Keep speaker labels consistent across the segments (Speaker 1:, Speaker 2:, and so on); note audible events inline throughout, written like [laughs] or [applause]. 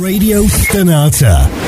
Speaker 1: Radio Stanata.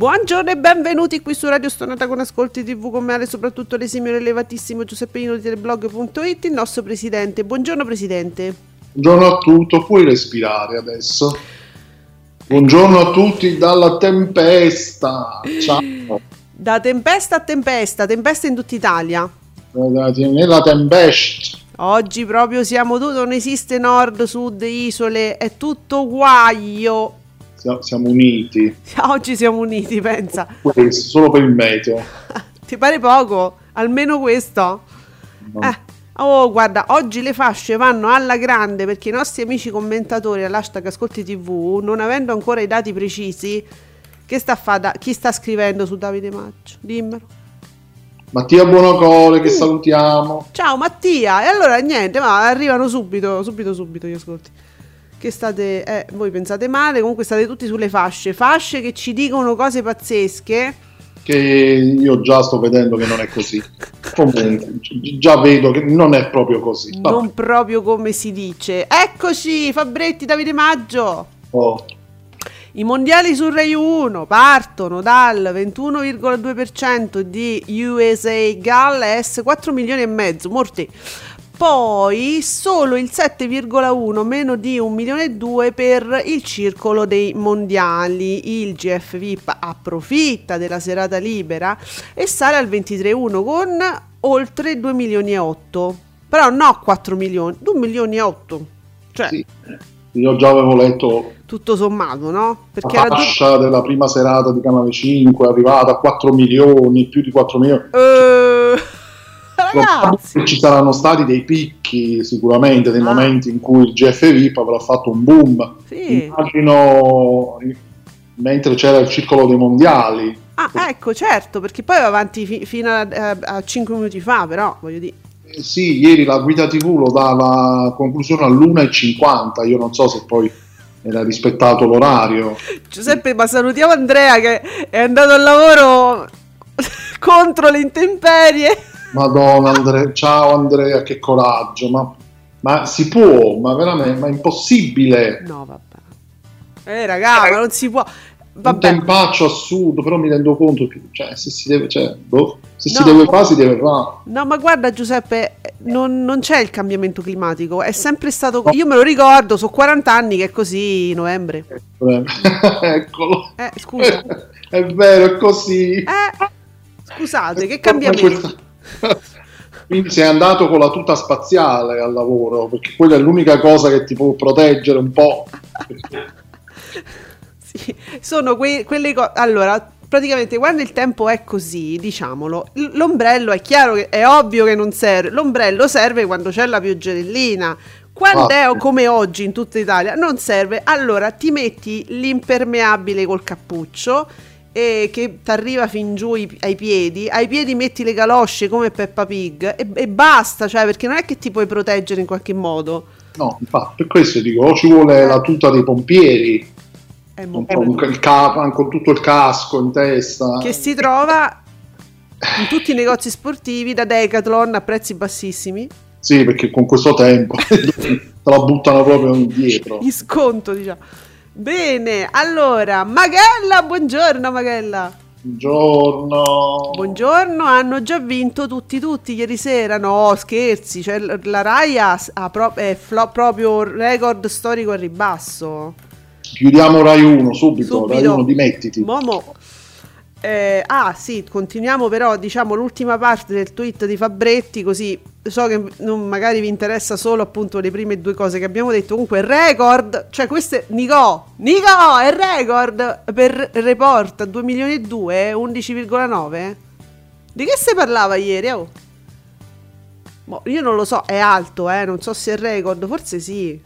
Speaker 2: Buongiorno e benvenuti qui su Radio Stonata con Ascolti TV con me soprattutto l'esimio elevatissimo Giuseppino di teleblog.it, il nostro presidente. Buongiorno presidente.
Speaker 3: Buongiorno a tutti, puoi respirare adesso. Buongiorno a tutti dalla tempesta. Ciao.
Speaker 2: Da tempesta a tempesta, tempesta in tutta Italia.
Speaker 3: Nella tempesta.
Speaker 2: Oggi proprio siamo tutti, non esiste nord, sud, isole, è tutto guaio.
Speaker 3: Siamo, uniti. [laughs]
Speaker 2: Oggi siamo uniti, pensa.
Speaker 3: Questo, solo per il meteo. [laughs]
Speaker 2: Ti pare poco? Almeno questo?
Speaker 3: No.
Speaker 2: Eh, oh, guarda, oggi le fasce vanno alla grande perché i nostri amici commentatori all'hashtag Ascolti TV, non avendo ancora i dati precisi, che sta fa da- chi sta scrivendo su Davide Maggio? Dimmelo.
Speaker 3: Mattia Buonocore, che salutiamo.
Speaker 2: Ciao Mattia, e allora niente, ma arrivano subito, subito, subito gli ascolti. Che state, eh, voi pensate male, comunque state tutti sulle fasce, fasce che ci dicono cose pazzesche.
Speaker 3: Che io già sto vedendo che non è così. [laughs] Comunque, gi- già vedo che non è proprio così. Vabbè.
Speaker 2: Non proprio come si dice. Eccoci, Fabretti, Davide Maggio.
Speaker 3: Oh,
Speaker 2: I mondiali su Rai 1 partono dal 21,2% di USA Galles, 4 milioni e mezzo, morti. Poi solo il 7,1 meno di 1 milione e 2 per il circolo dei mondiali. Il GF VIP approfitta della serata libera e sale al 23,1 con oltre 2 milioni e 8. Però no 4 milioni, 2 milioni e 8. Cioè,
Speaker 3: sì. Io già avevo letto
Speaker 2: tutto sommato, no? Perché
Speaker 3: la fascia della prima serata di Canale 5, è arrivata a 4 milioni, più di 4 milioni.
Speaker 2: Eh, ragazzi,
Speaker 3: Ci saranno stati dei picchi sicuramente, dei
Speaker 2: Ah.
Speaker 3: momenti in cui il GF VIP avrà fatto un boom.
Speaker 2: Sì.
Speaker 3: Immagino mentre c'era il circolo dei mondiali.
Speaker 2: ah, ecco, certo, perché poi va avanti fi- fino a, a 5 minuti fa, però, voglio dire.
Speaker 3: Eh, sì, ieri la guida TV lo dava a conclusione all'1.50. Io non so se poi era rispettato l'orario.
Speaker 2: Giuseppe, ma salutiamo Andrea che è andato al lavoro [laughs] contro le intemperie.
Speaker 3: Madonna, Andrea, ciao Andrea, che coraggio! Ma, ma si può, ma veramente, ma è impossibile.
Speaker 2: No, vabbè. Eh, raga, ma non si può.
Speaker 3: Un
Speaker 2: Vabbè,
Speaker 3: tempaccio assurdo, però mi rendo conto che cioè, se si deve, cioè, boh, se si
Speaker 2: No.
Speaker 3: deve fare, si deve fare.
Speaker 2: no, ma guarda Giuseppe, non, non c'è il cambiamento climatico, è sempre stato così. Io me lo ricordo, sono 40 anni che è così novembre. [laughs]
Speaker 3: Eccolo.
Speaker 2: Eh, scusa.
Speaker 3: È vero, è così.
Speaker 2: Eh, scusate, che
Speaker 3: Come
Speaker 2: cambiamento?
Speaker 3: Quindi sei andato con la tuta spaziale al lavoro, perché quella è l'unica cosa che ti può proteggere un po'. [laughs]
Speaker 2: Sì, sono que- quelle cose. Allora, praticamente quando il tempo è così, diciamolo, l- l'ombrello è chiaro che è ovvio che non serve. L'ombrello serve quando c'è la pioggerellina. Quando
Speaker 3: Ah,
Speaker 2: è come oggi in tutta Italia, non serve. Allora ti metti l'impermeabile col cappuccio e che ti arriva fin giù i- ai piedi. Ai piedi metti le galosce come Peppa Pig e, e basta, cioè, perché non è che ti puoi proteggere in qualche modo.
Speaker 3: No, infatti, per questo dico, o ci vuole la tuta dei pompieri,
Speaker 2: È mo-
Speaker 3: con, il ca- con tutto il casco in testa.
Speaker 2: che si trova in tutti i negozi sportivi da Decathlon a prezzi bassissimi.
Speaker 3: Sì, perché con questo tempo [laughs] te la buttano proprio indietro.
Speaker 2: Gli sconto, diciamo. Bene, allora, Magella, buongiorno Magella.
Speaker 3: Buongiorno.
Speaker 2: Buongiorno, hanno già vinto tutti tutti ieri sera. No, scherzi, cioè la Rai ha, ha pro- è flo- proprio record storico al ribasso.
Speaker 3: Chiudiamo Rai 1 subito,
Speaker 2: Subito.
Speaker 3: Rai 1 dimettiti.
Speaker 2: Momo. Eh, ah sì, continuiamo però diciamo l'ultima parte del tweet di Fabretti così so che non- magari vi interessa solo appunto le prime due cose che abbiamo detto. Comunque record, cioè queste Nico, Nico è record per report 2 milioni e 2 11,9 di che si parlava ieri oh? Boh, io non lo so, è alto eh, non so se è record, forse sì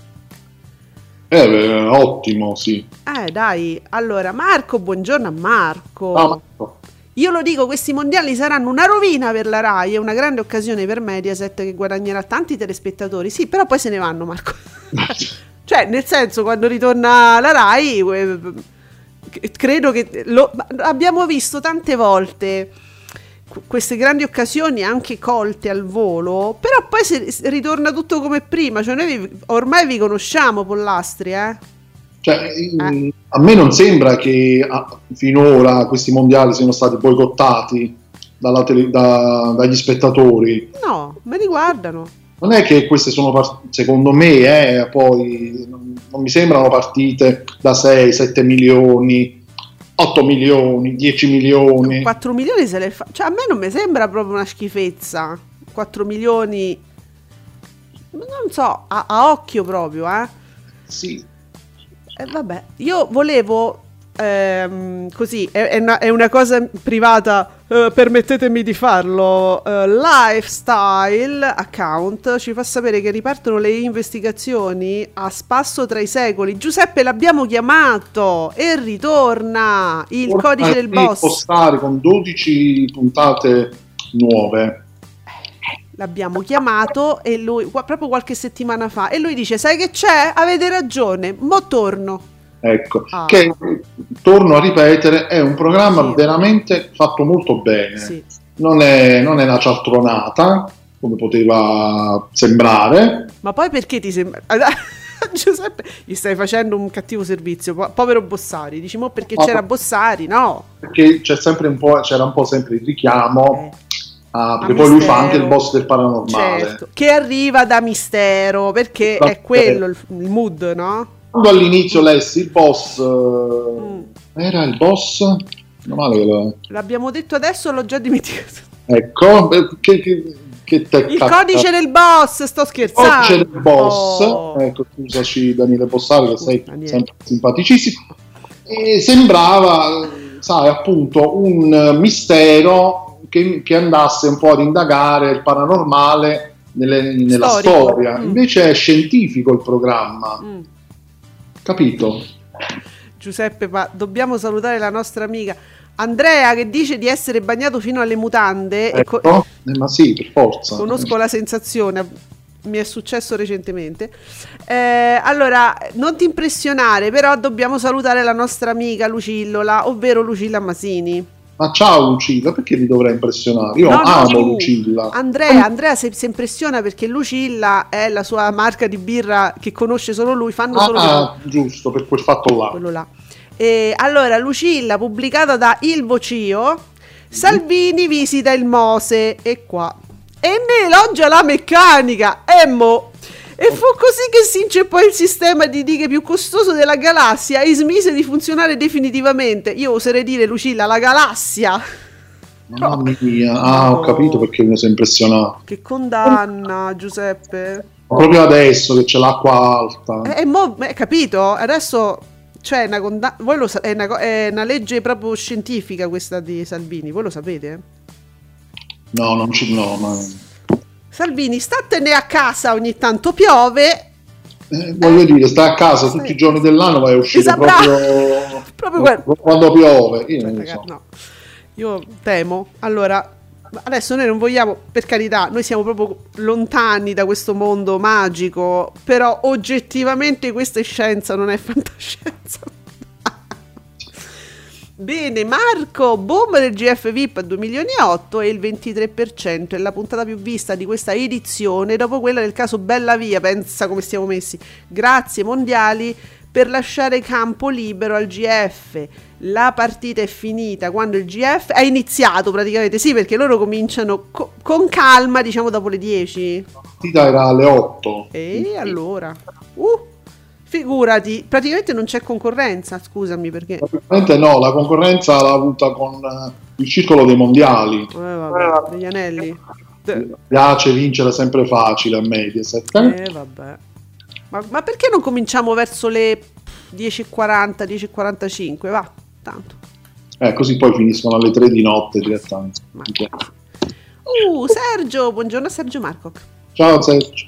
Speaker 3: Eh, beh, ottimo, sì.
Speaker 2: eh dai, allora Marco, buongiorno a Marco
Speaker 3: Ah, ma-
Speaker 2: Io lo dico, questi mondiali saranno una rovina per la Rai e una grande occasione per Mediaset che guadagnerà tanti telespettatori. Sì, però poi se ne vanno, Marco. [laughs] cioè, nel senso, quando ritorna la Rai, eh, credo che lo- abbiamo visto tante volte queste grandi occasioni anche colte al volo, però poi si ritorna tutto come prima. Cioè, noi vi- ormai vi conosciamo, Pollastri, eh?
Speaker 3: Cioè, mm, a me non sembra che ah, finora questi mondiali siano stati boicottati dalla tele- da- dagli spettatori.
Speaker 2: No, me li guardano.
Speaker 3: Non è che queste sono, par- secondo me, eh, poi non, non mi sembrano partite da 6, 7 milioni, 8 milioni, 10 milioni.
Speaker 2: 4 milioni se le fa. Cioè, a me non mi sembra proprio una schifezza. 4 milioni. Non so, a, a occhio proprio, eh.
Speaker 3: Sì,
Speaker 2: E vabbè, io volevo. Ehm, così è, è una, è una cosa privata. eh, permettetemi di farlo. eh, lifestyle account ci fa sapere che ripartono le investigazioni a spasso tra i secoli. Giuseppe l'abbiamo chiamato e ritorna il
Speaker 3: Ormai
Speaker 2: codice del boss.
Speaker 3: postare con 12 puntate nuove.
Speaker 2: L'abbiamo chiamato e lui, proprio qualche settimana fa, e lui dice: Sai che c'è? Avete ragione, mo torno.
Speaker 3: Ecco,
Speaker 2: Ah.
Speaker 3: che torno a ripetere, è un programma
Speaker 2: Sì.
Speaker 3: veramente fatto molto bene.
Speaker 2: Sì.
Speaker 3: Non, è, non è una cialtronata, come poteva sembrare.
Speaker 2: Ma poi perché ti sembra. [laughs] Giuseppe, gli stai facendo un cattivo servizio. po- povero Bossari. Dici, mo perché
Speaker 3: Ma-
Speaker 2: c'era Bossari? No.
Speaker 3: Perché c'è sempre un po', c'era un po' sempre il richiamo,
Speaker 2: Eh,
Speaker 3: a-
Speaker 2: a
Speaker 3: perché poi lui fa anche il boss del paranormale.
Speaker 2: certo. Che arriva da mistero, perché
Speaker 3: Da
Speaker 2: è quello il, il mood, no?
Speaker 3: Quando all'inizio lessi il boss,
Speaker 2: Mm.
Speaker 3: era il boss? Meno male che lo-
Speaker 2: L'abbiamo detto adesso, l'ho già dimenticato.
Speaker 3: Ecco, che, che, che te
Speaker 2: Il
Speaker 3: cazzo-
Speaker 2: codice del boss, sto scherzando.
Speaker 3: Codice del boss,
Speaker 2: Oh.
Speaker 3: ecco, scusaci Daniele Bossari che sei
Speaker 2: Daniele.
Speaker 3: sempre simpaticissimo, e sembrava, sai, appunto un mistero che, che andasse un po' ad indagare il paranormale nelle- nella
Speaker 2: Storico.
Speaker 3: storia,
Speaker 2: Mm.
Speaker 3: invece è scientifico il programma,
Speaker 2: Mm.
Speaker 3: Capito?
Speaker 2: Giuseppe, ma dobbiamo salutare la nostra amica Andrea che dice di essere bagnato fino alle mutande. e co-
Speaker 3: Ecco, eh, ma sì, per forza.
Speaker 2: conosco la sensazione, mi è successo recentemente. Eh, allora, non ti impressionare, però dobbiamo salutare la nostra amica Lucillola, ovvero Lucilla Masini.
Speaker 3: Ma ciao Lucilla, perché li dovrei impressionare? Io
Speaker 2: No, no,
Speaker 3: amo
Speaker 2: tu.
Speaker 3: Lucilla.
Speaker 2: Andrea, Andrea si, si impressiona perché Lucilla è la sua marca di birra che conosce solo lui, fanno solo loro.
Speaker 3: Ah, giusto, per quel fatto là.
Speaker 2: quello là. E allora, Lucilla, pubblicata da Il Vocio, Salvini visita il Mose, e qua. E ne elogia la meccanica, e mo. E fu così che si inceppò il sistema di dighe più costoso della galassia e smise di funzionare definitivamente. Io oserei dire, Lucilla, la galassia.
Speaker 3: Mamma mia, ah, ho capito perché si è impressionato.
Speaker 2: Che condanna, Giuseppe.
Speaker 3: Proprio adesso che c'è l'acqua alta.
Speaker 2: E, e mo, eh, capito? Adesso cioè, una, conda- voi lo sa- è, una, è una legge proprio scientifica questa di Salvini, voi lo sapete?
Speaker 3: No, non ci no, ma
Speaker 2: Salvini, statene a casa ogni tanto piove.
Speaker 3: eh, voglio dire, stai a casa
Speaker 2: Sì.
Speaker 3: tutti i giorni dell'anno, vai a uscire
Speaker 2: Esatto,
Speaker 3: proprio, [laughs]
Speaker 2: Proprio quello.
Speaker 3: quando piove. Io
Speaker 2: Ragazzi,
Speaker 3: so.
Speaker 2: no. Io temo. Allora, adesso noi non vogliamo, per carità, noi siamo proprio lontani da questo mondo magico, però oggettivamente questa è scienza, non è fantascienza. Bene, Marco, boom del GF VIP a 2 milioni e 8 e il 23% è la puntata più vista di questa edizione dopo quella del caso Bella Via, pensa come stiamo messi. Grazie mondiali per lasciare campo libero al GF. La partita è finita quando il GF è iniziato praticamente, sì, perché loro cominciano co- con calma, diciamo dopo le 10.
Speaker 3: La partita era alle 8.
Speaker 2: E allora, uh, figurati, praticamente non c'è concorrenza, scusami perché...
Speaker 3: Praticamente no, la concorrenza l'ha avuta con eh, il circolo dei mondiali.
Speaker 2: Eh, vabbè, degli anelli. Eh,
Speaker 3: Piace vincere sempre facile a Mediaset.
Speaker 2: Eh, vabbè. Ma, ma perché non cominciamo verso le 10.40, 10.45? Va, tanto.
Speaker 3: Eh, così poi finiscono alle 3 di notte direttamente.
Speaker 2: Ma- Uh, Sergio, buongiorno a Sergio Marcoc.
Speaker 3: Ciao Sergio.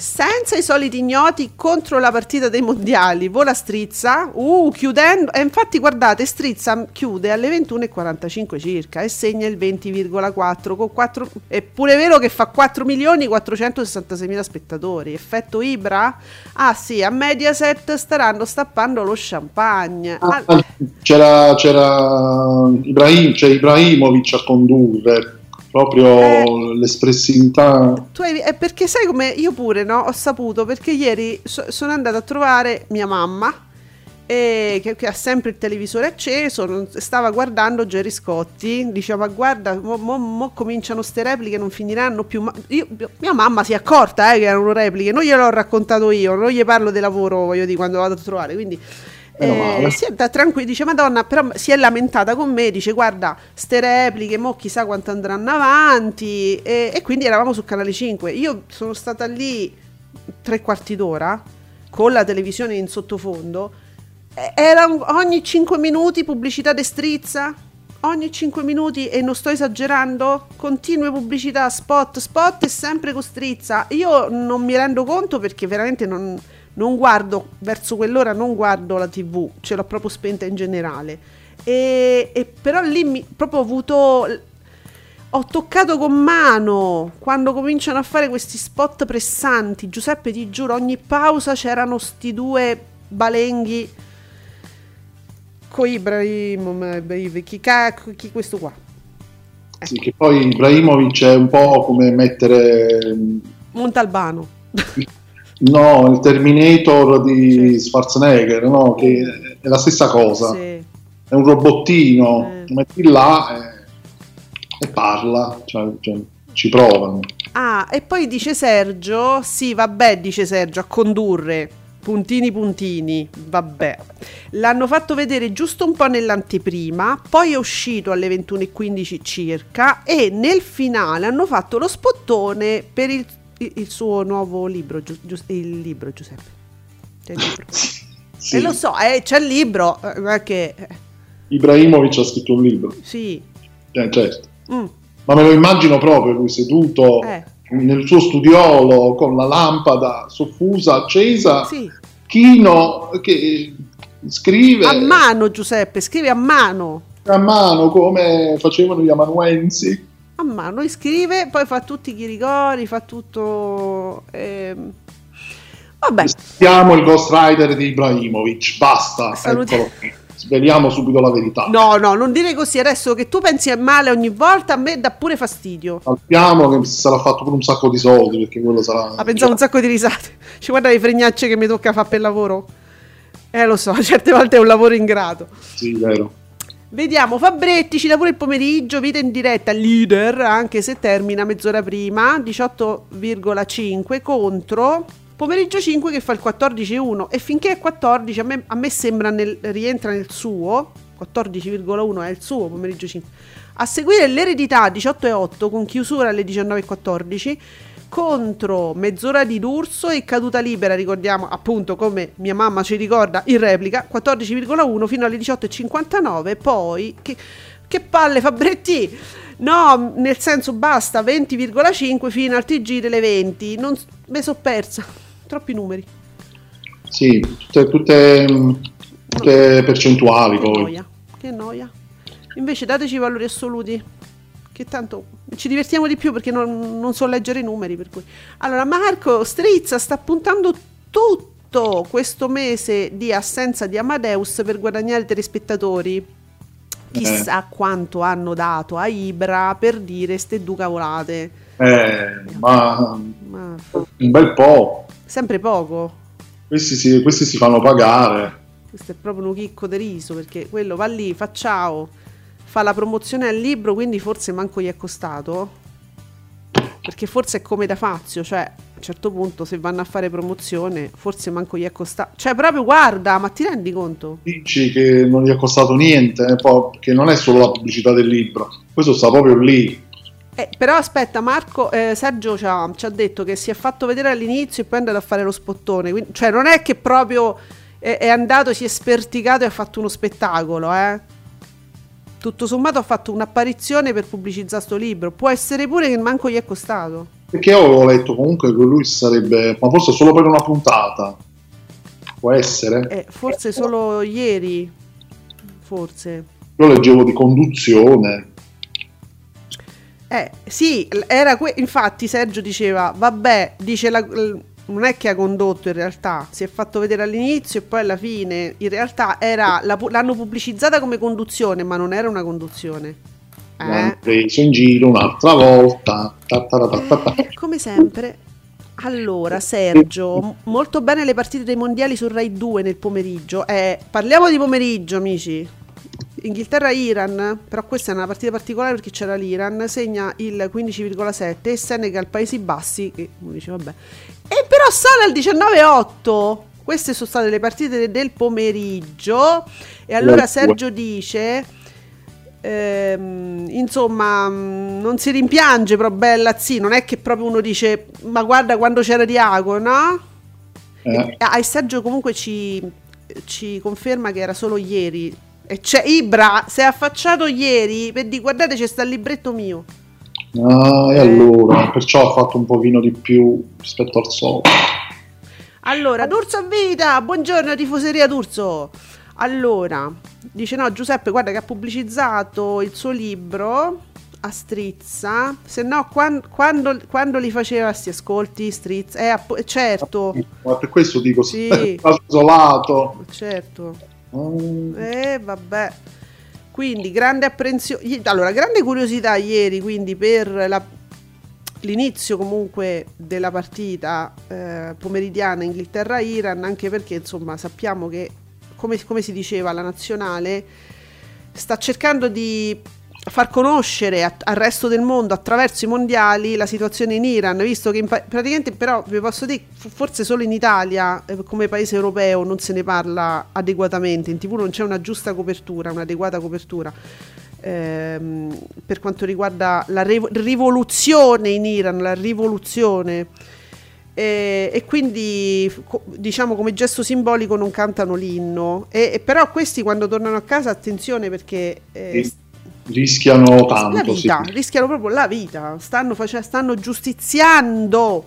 Speaker 2: Senza i soliti ignoti contro la partita dei mondiali, vola Strizza, uh, chiudendo, e infatti guardate, Strizza chiude alle 21.45 circa e segna il 20,4 con 4, è pure vero che fa 4 milioni 466 mila spettatori, effetto Ibra? Ah sì, a Mediaset staranno stappando lo champagne. Ah,
Speaker 3: Ah, C'era, c'era Ibrahim, c'è Ibrahimovic a condurre, proprio
Speaker 2: Eh.
Speaker 3: l'espressività.
Speaker 2: Tu hai, è perché sai come io pure no? Ho saputo perché ieri so- sono andata a trovare mia mamma e che, che ha sempre il televisore acceso, stava guardando Jerry Scotti, diceva guarda, mo, mo- mo cominciano ste repliche, non finiranno più. Ma io- mia mamma si è accorta eh, che erano repliche, non gliel'ho raccontato io, non gli parlo di lavoro, voglio dire, quando vado a trovare, quindi... Eh, si è da- tranquillo, dice Madonna, però si è lamentata con me, dice guarda, ste repliche, mo chissà quanto andranno avanti e, e quindi eravamo su Canale 5. Io sono stata lì tre quarti d'ora con la televisione in sottofondo, era ogni 5 minuti pubblicità de strizza, ogni 5 minuti e non sto esagerando, continue pubblicità, spot, spot e sempre con strizza. Io non mi rendo conto perché veramente non, non guardo, verso quell'ora non guardo la tv, ce l'ho proprio spenta in generale. E, e però lì mi, proprio ho avuto ho toccato con mano quando cominciano a fare questi spot pressanti. Giuseppe, ti giuro, ogni pausa c'erano sti due balenghi. Coi Ibrahim, chi, ca- chi questo qua?
Speaker 3: Sì, che poi Ibrahimovic è un po' come mettere
Speaker 2: Montalbano.
Speaker 3: No, il Terminator di
Speaker 2: Sì.
Speaker 3: Schwarzenegger, no? che è la stessa cosa.
Speaker 2: Sì.
Speaker 3: È un robottino,
Speaker 2: Eh.
Speaker 3: metti là e, e parla, cioè, cioè, ci provano.
Speaker 2: Ah, e poi dice Sergio, sì, vabbè, dice Sergio, a condurre. Puntini puntini, vabbè. L'hanno fatto vedere giusto un po' nell'anteprima, poi è uscito alle 21.15 circa e nel finale hanno fatto lo spottone per il, il suo nuovo libro, Giu- Giu- il libro Giuseppe. C'è il libro. [laughs]
Speaker 3: Sì.
Speaker 2: E lo so, eh, c'è il libro, eh, è che... eh,
Speaker 3: Ibrahimovic ha scritto un libro,
Speaker 2: sì.
Speaker 3: eh, certo.
Speaker 2: Mm,
Speaker 3: Ma me lo immagino proprio lui seduto
Speaker 2: eh,
Speaker 3: nel suo studiolo con la lampada soffusa, accesa,
Speaker 2: sì.
Speaker 3: chino che scrive
Speaker 2: A mano Giuseppe, scrive a mano.
Speaker 3: a mano come facevano gli amanuensi.
Speaker 2: A mano scrive, poi fa tutti i chiricori, fa tutto... ehm, Vabbè,
Speaker 3: Siamo il Ghost Rider di Ibrahimovic, basta,
Speaker 2: Saluti-
Speaker 3: eccolo. Sveliamo subito la verità.
Speaker 2: no, no, non dire così, adesso che tu pensi a male ogni volta, a me dà pure fastidio.
Speaker 3: Sappiamo che si sarà fatto per un sacco di soldi, perché quello sarà...
Speaker 2: Ha pensato un sacco di risate. [laughs] Ci guarda le fregnacce che mi tocca fare per lavoro. Eh, lo so, [laughs] certe volte è un lavoro ingrato.
Speaker 3: Sì, vero.
Speaker 2: Vediamo, Fabretti ci dà pure il pomeriggio, vita in diretta, leader, anche se termina mezz'ora prima, 18,5 contro pomeriggio 5 che fa il 14,1 e finché è 14 a me, a me sembra nel, rientra nel suo, 14,1 è il suo pomeriggio 5. A seguire l'eredità 18,8 con chiusura alle 19,14 contro mezz'ora di D'Urso e caduta libera, ricordiamo appunto come mia mamma ci ricorda in replica 14,1 fino alle 18,59 poi che, che palle Fabretti! No nel senso basta 20,5 fino al TG delle 20 non mi sono persa troppi numeri.
Speaker 3: Sì, tutte, tutte, tutte percentuali
Speaker 2: che
Speaker 3: poi.
Speaker 2: noia che noia. Invece dateci i valori assoluti che tanto ci divertiamo di più perché non, non so leggere i numeri per cui allora Marco Strizza sta puntando tutto questo mese di assenza di Amadeus per guadagnare telespettatori chissà quanto hanno dato a Ibra per dire ste due cavolate.
Speaker 3: Eh, ma
Speaker 2: Ma
Speaker 3: un bel po'.
Speaker 2: sempre poco.
Speaker 3: Questi si, questi si fanno pagare.
Speaker 2: Questo è proprio un chicco di riso perché quello va lì, fa ciao, fa la promozione al libro, quindi forse manco gli è costato. Perché forse è come da Fazio, cioè a un certo punto se vanno a fare promozione, forse manco gli è costato. Cioè proprio guarda, ma ti rendi conto?
Speaker 3: Dici che non gli è costato niente, eh, che non è solo la pubblicità del libro, questo sta proprio lì.
Speaker 2: Eh, però aspetta, Marco, eh, Sergio ci ha, ci ha detto che si è fatto vedere all'inizio e poi è andato a fare lo spottone. quindi- cioè non è che proprio è, è andato, si è sperticato e ha fatto uno spettacolo, eh. Tutto sommato ha fatto un'apparizione per pubblicizzare sto libro. Può essere pure che manco gli è costato.
Speaker 3: Perché io avevo letto comunque che lui sarebbe, ma forse solo per una puntata. Può essere.
Speaker 2: Eh, forse solo ieri. Forse.
Speaker 3: Io leggevo di conduzione.
Speaker 2: Eh, sì, era que- infatti Sergio diceva, vabbè, dice la- non è che ha condotto in realtà, si è fatto vedere all'inizio e poi alla fine, in realtà era, la l'hanno pubblicizzata come conduzione, ma non era una conduzione.
Speaker 3: L'hanno
Speaker 2: Eh,
Speaker 3: preso in giro un'altra volta. Ta ta ta ta ta.
Speaker 2: come sempre. Allora, Sergio, molto bene le partite dei mondiali su Rai 2 nel pomeriggio. Eh, parliamo di pomeriggio, amici. Inghilterra-Iran, però questa è una partita particolare perché c'era l'Iran, segna il 15,7 e Senegal Paesi Bassi, che uno dice vabbè. E però sale al 19,8. Queste sono state le partite del pomeriggio. E allora Sergio dice... ehm, insomma, mh, non si rimpiange, però bella, sì, non è che proprio uno dice, ma guarda quando c'era Diago, no?
Speaker 3: Eh,
Speaker 2: Ah, e Sergio comunque ci, ci conferma che era solo ieri. E c'è Ibra, si è affacciato ieri per dire guardate c'è sta il libretto mio.
Speaker 3: ah, e allora, perciò ha fatto un pochino di più rispetto al solito.
Speaker 2: Allora, D'Urso a vita, buongiorno tifoseria D'Urso. Allora, dice no Giuseppe, guarda che ha pubblicizzato il suo libro a Strizza, se no quan- quando, quando li faceva sti ascolti Strizza, eh certo,
Speaker 3: Ma per questo dico,
Speaker 2: Sì. [laughs]
Speaker 3: isolato.
Speaker 2: certo.
Speaker 3: Mm,
Speaker 2: Eh, vabbè. Quindi, grande apprensione. Allora, grande curiosità ieri, quindi per la- l'inizio comunque della partita eh, pomeridiana Inghilterra-Iran, anche perché insomma sappiamo che, come, come si diceva, la nazionale sta cercando di far conoscere a- al resto del mondo attraverso i mondiali la situazione in Iran, visto che pa- praticamente però vi posso dire forse solo in Italia eh, come paese europeo non se ne parla adeguatamente, in tv non c'è una giusta copertura, un'adeguata copertura. ehm, per quanto riguarda la revo- rivoluzione in Iran, la rivoluzione e, e quindi diciamo come gesto simbolico non cantano l'inno e, e però questi quando tornano a casa attenzione perché eh,
Speaker 3: Sì. Rischiano
Speaker 2: la
Speaker 3: tanto. sì.
Speaker 2: vita, rischiano proprio la vita, stanno, face- stanno giustiziando,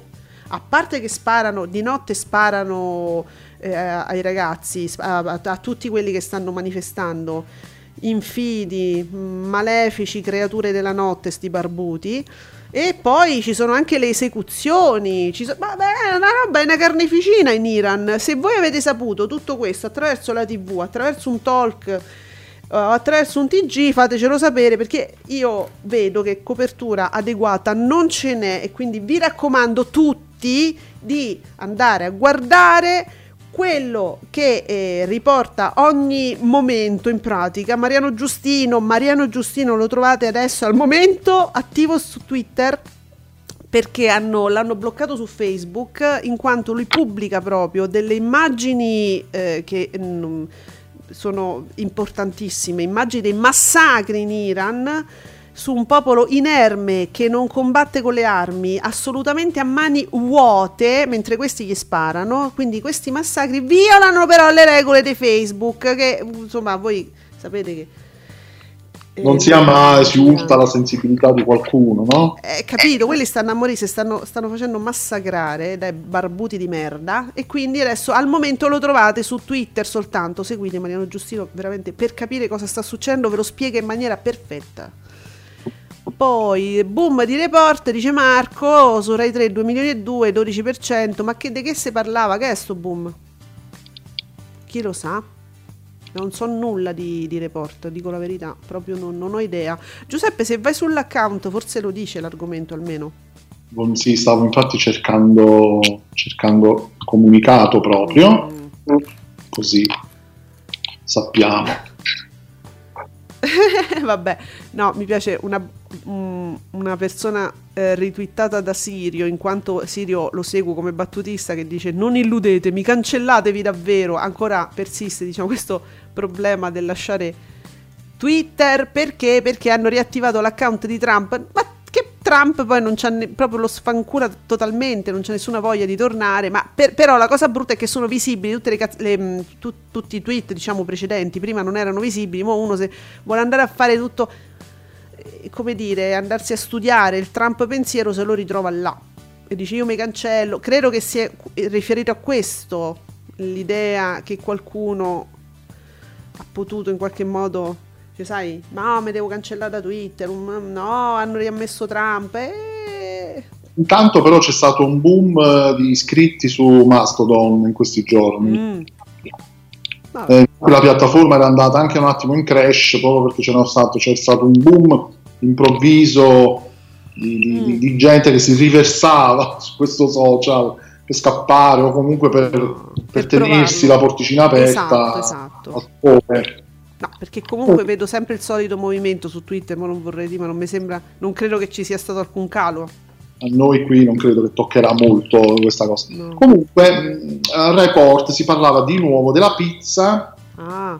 Speaker 2: a parte che sparano, di notte sparano eh, ai ragazzi, a, a- a tutti quelli che stanno manifestando, infidi, malefici, creature della notte, sti barbuti. E poi ci sono anche le esecuzioni. Ci so- vabbè, è una roba, è una carneficina in Iran. Se voi avete saputo tutto questo attraverso la TV, attraverso un talk attraverso un TG fatecelo sapere perché io vedo che copertura adeguata non ce n'è e quindi vi raccomando tutti di andare a guardare quello che eh, riporta ogni momento in pratica. Mariano Giustino Mariano Giustino lo trovate adesso al momento attivo su Twitter perché hanno- l'hanno bloccato su Facebook in quanto lui pubblica proprio delle immagini eh, che mm, sono importantissime, immagini dei massacri in Iran su un popolo inerme che non combatte con le armi, assolutamente a mani vuote, mentre questi gli sparano. Quindi questi massacri violano però le regole di Facebook, che insomma voi sapete che... eh,
Speaker 3: Non sia mai si urta la sensibilità di qualcuno, no?
Speaker 2: eh, capito, quelli stanno a morire, si stanno, stanno facendo massacrare dai barbuti di merda e quindi adesso al momento lo trovate su Twitter soltanto, seguite Mariano Giustino veramente per capire cosa sta succedendo, ve lo spiega in maniera perfetta. Poi, boom di report, dice Marco, su Rai 3 2 milioni e 2, 12%, ma che, di che si parlava? Che è sto boom? Chi lo sa? Non so nulla di, di report, dico la verità, proprio non, non ho idea. Giuseppe, se vai sull'account, forse lo dice l'argomento almeno.
Speaker 3: Si stavo infatti cercando, cercando comunicato proprio,
Speaker 2: Mm.
Speaker 3: così sappiamo. [laughs]
Speaker 2: Vabbè, no, mi piace una, una persona eh, ritwittata da Sirio, in quanto Sirio lo seguo come battutista, che dice non illudetemi, cancellatevi davvero. Ancora persiste, diciamo, questo problema del lasciare Twitter perché? Perché hanno riattivato l'account di Trump. Ma Trump poi non c'ha proprio lo sfancura totalmente, non c'è nessuna voglia di tornare. Ma per- però la cosa brutta è che sono visibili tutte le caz- le, tu- tutti i tweet, diciamo, precedenti. Prima non erano visibili, ma uno se vuole andare a fare tutto, eh, come dire, andarsi a studiare il Trump pensiero, se lo ritrova là. E dice io mi cancello. Credo che sia riferito a questo l'idea che qualcuno ha potuto in qualche modo, cioè, sai, no, mi devo cancellare da Twitter, um, no, hanno riammesso Trump. E...
Speaker 3: Intanto però c'è stato un boom eh, di iscritti su Mastodon in questi giorni.
Speaker 2: Mm.
Speaker 3: Eh, la piattaforma era andata anche un attimo in crash proprio perché c'era stato, c'è stato un boom improvviso di, di-
Speaker 2: Mm.
Speaker 3: di- gente che si riversava [laughs] su questo social per scappare o comunque per, per tenersi la
Speaker 2: provarlo.
Speaker 3: porticina aperta
Speaker 2: Esatto, esatto. No, perché comunque vedo sempre il solito movimento su Twitter, ma non vorrei dire, ma non mi sembra, non credo che ci sia stato alcun calo.
Speaker 3: A noi qui non credo che toccherà molto questa cosa.
Speaker 2: No.
Speaker 3: Comunque, mh, al report si parlava di nuovo della pizza,
Speaker 2: Ah.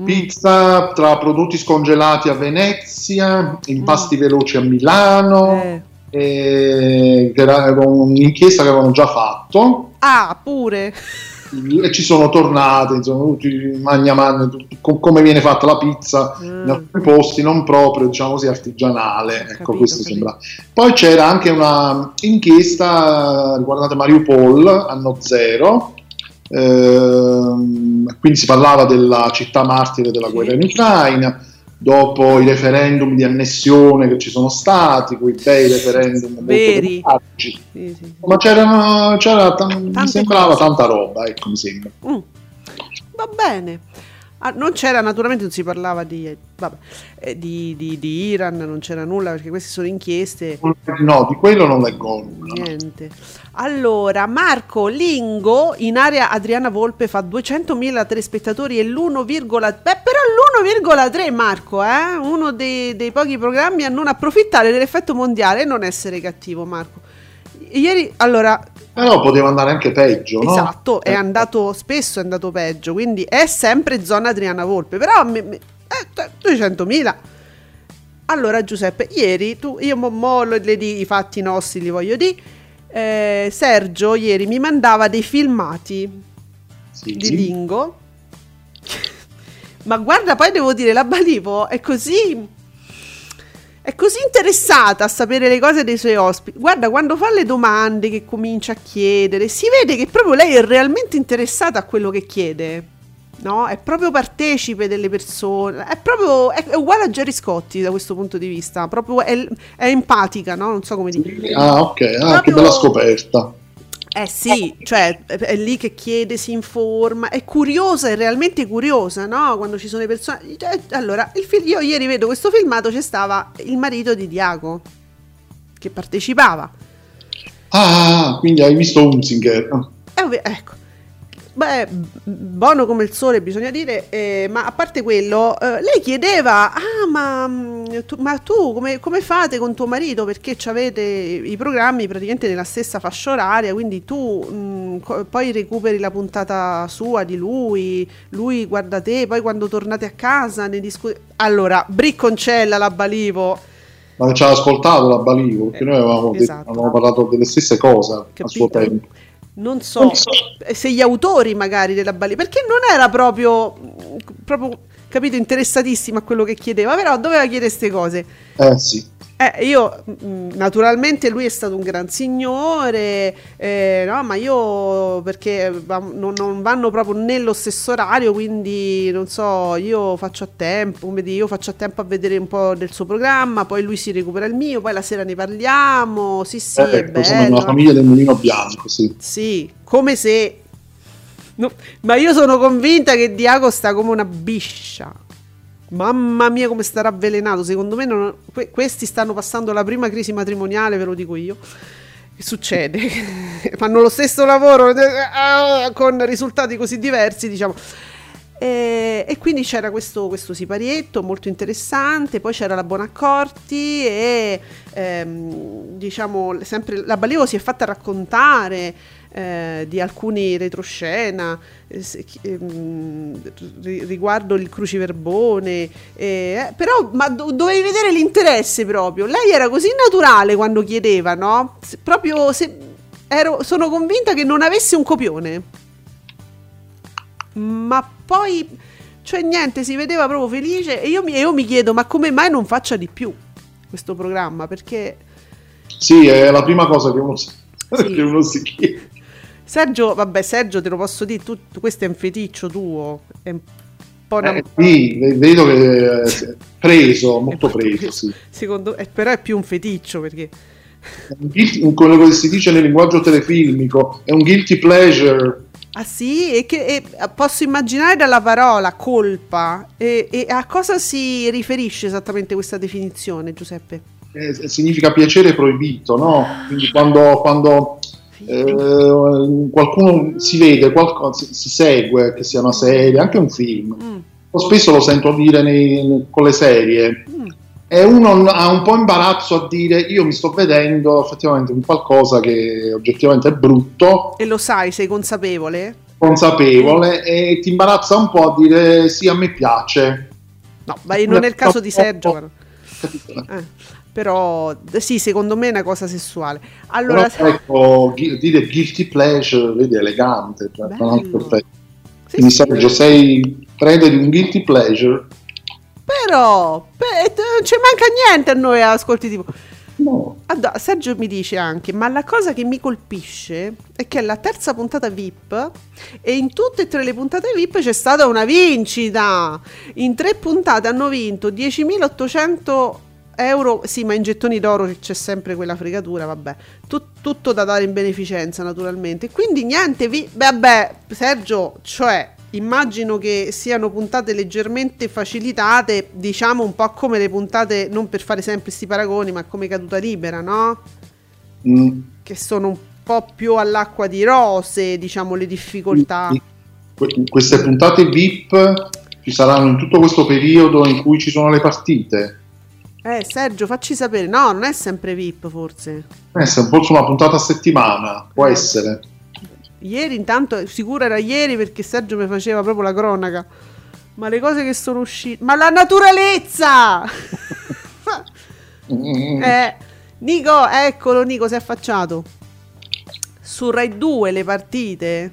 Speaker 2: Mm.
Speaker 3: pizza tra prodotti scongelati a Venezia, impasti veloci a Milano,
Speaker 2: Mm. Eh.
Speaker 3: e era un'inchiesta che avevano già fatto
Speaker 2: Ah, pure.
Speaker 3: E ci sono tornate, insomma, tutti magna magna, com- come viene fatta la pizza in
Speaker 2: Mm.
Speaker 3: alcuni posti non proprio, diciamo così, artigianale. Ecco,
Speaker 2: capito,
Speaker 3: questo
Speaker 2: ho
Speaker 3: sembra. Poi c'era anche una inchiesta riguardante Mariupol, anno zero. ehm, quindi si parlava della città martire della guerra in Ucraina, dopo i referendum di annessione che ci sono stati, quei bei referendum molto
Speaker 2: Veri.
Speaker 3: democratici.
Speaker 2: Sì, sì.
Speaker 3: Ma c'era, c'era tan- mi sembrava
Speaker 2: cose.
Speaker 3: tanta roba, ecco, mi sembra.
Speaker 2: Mm. Va bene. Ah, non c'era, naturalmente non si parlava di, vabbè, eh, di, di- di Iran, non c'era nulla perché queste sono inchieste.
Speaker 3: No, di quello non leggo nulla.
Speaker 2: Niente. Allora, Marco Lingo in area Adriana Volpe fa 200.000 telespettatori e l'1, beh, però l'1,3 Marco, eh? Uno dei, dei pochi programmi a non approfittare dell'effetto mondiale e non essere cattivo, Marco. Ieri, allora,
Speaker 3: Però poteva andare anche peggio, no?
Speaker 2: Esatto, è
Speaker 3: Eh,
Speaker 2: andato spesso, è andato peggio, quindi è sempre zona Adriana Volpe, però me- me- eh, t- 200.000. Allora Giuseppe, ieri tu, io mo, mo le di, i fatti nostri li voglio di Sergio ieri mi mandava dei filmati
Speaker 3: sì.
Speaker 2: di Lingo. [laughs] Ma guarda, poi devo dire, la Balivo è così. È così interessata a sapere le cose dei suoi ospiti. Guarda, quando fa le domande che comincia a chiedere, si vede che proprio lei è realmente interessata a quello che chiede. No? È proprio partecipe delle persone. È proprio. È, è uguale a Jerry Scotti da questo punto di vista. Proprio è, è empatica, no? Non so come dire.
Speaker 3: Ah, ok, ah, che
Speaker 2: Proprio-
Speaker 3: bella scoperta.
Speaker 2: Eh sì, cioè è, è lì che chiede, si informa, è curiosa, è realmente curiosa, no? Quando ci sono le persone... cioè, allora, il fil- io ieri vedo questo filmato, c'è stava il marito di Diago, che partecipava.
Speaker 3: Ah, quindi hai visto Unzinger. Ah,
Speaker 2: E ovvi- ecco, beh, buono come il sole bisogna dire, eh, ma a parte quello, eh, lei chiedeva, ah ma mm, tu, ma tu come, come fate con tuo marito? Perché avete i programmi praticamente nella stessa fascia oraria, quindi tu mm, co- poi recuperi la puntata sua di lui, lui guarda te, poi quando tornate a casa ne discute... Allora, Bricconcella la Balivo,
Speaker 3: Ma ci ha ascoltato la Balivo, perché
Speaker 2: Eh,
Speaker 3: noi avevamo, detto-
Speaker 2: esatto.
Speaker 3: avevamo parlato delle stesse cose a suo
Speaker 2: Capito?
Speaker 3: tempo.
Speaker 2: Non so se gli autori magari della Bali perché non era proprio, proprio capito interessatissimo a quello che chiedeva però doveva chiedere queste cose
Speaker 3: Eh sì.
Speaker 2: Eh, io mh, naturalmente lui è stato un gran signore eh, no ma io perché va- non, non vanno proprio nello stesso orario quindi non so io faccio a tempo come dire, io faccio a tempo a vedere un po' del suo programma poi lui si recupera il mio poi la sera ne parliamo sì sì è
Speaker 3: ecco, sono
Speaker 2: bello
Speaker 3: una famiglia del mulino bianco, sì.
Speaker 2: sì, come se No, ma io sono convinta che Diago sta come una biscia. Mamma mia, come starà avvelenato. Secondo me, non- que- questi stanno passando la prima crisi matrimoniale, ve lo dico io. Succede? [laughs] Fanno lo stesso lavoro eh, con risultati così diversi, diciamo. E, e quindi c'era questo, questo siparietto molto interessante, poi c'era la Bonaccorti e ehm, diciamo sempre la Baleo si è fatta raccontare eh, di alcuni retroscena eh, ehm, ri- riguardo il cruciverbone, eh, però ma do- dovevi vedere l'interesse proprio. Lei era così naturale quando chiedeva, no? Se- proprio se, ero- sono convinta che non avesse un copione. Ma poi, cioè niente, si vedeva proprio felice e io mi, io mi chiedo, ma come mai non faccia di più questo programma? Perché
Speaker 3: Sì, è la prima cosa che uno si, [laughs]
Speaker 2: Sì.
Speaker 3: che uno si chiede.
Speaker 2: Sergio, vabbè Sergio te lo posso dire, tu, questo è un feticcio tuo, è un po' una...
Speaker 3: Eh, sì, ve- vedo che è preso, [laughs] molto preso, sì.
Speaker 2: Secondo, eh, però è più un feticcio perché...
Speaker 3: Un guilty- quello che si dice nel linguaggio telefilmico, è un guilty pleasure.
Speaker 2: Ah sì? E che, e posso immaginare dalla parola colpa e, e a cosa si riferisce esattamente questa definizione Giuseppe?
Speaker 3: eh, significa piacere proibito, no? Quindi quando, quando, eh, qualcuno si vede, qualcosa, si, segue, che sia una serie, anche un film,
Speaker 2: Mm,
Speaker 3: spesso lo sento dire nei- con le serie,
Speaker 2: mm.
Speaker 3: e uno ha un po' imbarazzo a dire io mi sto vedendo effettivamente un qualcosa che oggettivamente è brutto,
Speaker 2: E lo sai, sei consapevole?
Speaker 3: consapevole, e ti imbarazza un po' a dire sì, a me piace.
Speaker 2: No, ma non è il caso di Sergio. [laughs] Eh, però sì, secondo me è una cosa sessuale. Allora,
Speaker 3: Però ecco, dire guilty pleasure, vedi, è elegante. Cioè,
Speaker 2: sì,
Speaker 3: Quindi
Speaker 2: sì.
Speaker 3: Sergio, sei prede di un guilty pleasure?
Speaker 2: però beh, non ci manca niente a noi ascolti tipo.
Speaker 3: No.
Speaker 2: Addo- Sergio mi dice anche, ma la cosa che mi colpisce è che è la terza puntata VIP e in tutte e tre le puntate VIP c'è stata una vincita. In tre puntate hanno vinto 10.800 euro, sì ma in gettoni d'oro c'è sempre quella fregatura, vabbè, Tut- tutto da dare in beneficenza naturalmente. Quindi niente, vi- vabbè Sergio, cioè immagino che siano puntate leggermente facilitate, diciamo un po' come le puntate, non per fare sempre questi paragoni, ma come caduta libera, no?
Speaker 3: Mm.
Speaker 2: Che sono un po' più all'acqua di rose, diciamo, le difficoltà.
Speaker 3: Que- Queste puntate VIP ci saranno in tutto questo periodo in cui ci sono le partite.
Speaker 2: Eh, Sergio, facci sapere. No, non è sempre VIP, forse.
Speaker 3: Eh, se forse una puntata a settimana, può essere.
Speaker 2: Ieri, intanto, sicuro era ieri perché Sergio mi faceva proprio la cronaca. Ma le cose che sono uscite. Ma la naturalezza!
Speaker 3: Mm.
Speaker 2: eh, Nico, eccolo, Nico, si è affacciato. Su Rai 2 le partite.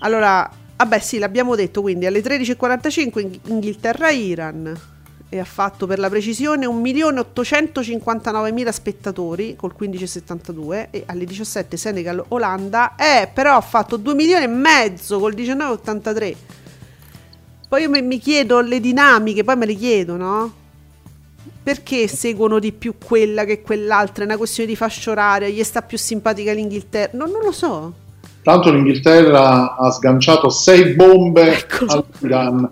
Speaker 2: Allora, vabbè, sì, l'abbiamo detto, quindi alle 13.45 Ing- Inghilterra-Iran. E ha fatto per la precisione 1.859.000 spettatori col 15,72 e alle 17 Senegal-Olanda eh, però ha fatto 2 milioni e mezzo col 19,83 poi io mi, chiedo le dinamiche poi me le chiedo no? perché seguono di più quella che quell'altra è una questione di fascia oraria gli sta più simpatica l'Inghilterra no, non lo so
Speaker 3: Tanto l'Inghilterra ha sganciato 6 bombe
Speaker 2: Eccolo.
Speaker 3: all'Iran.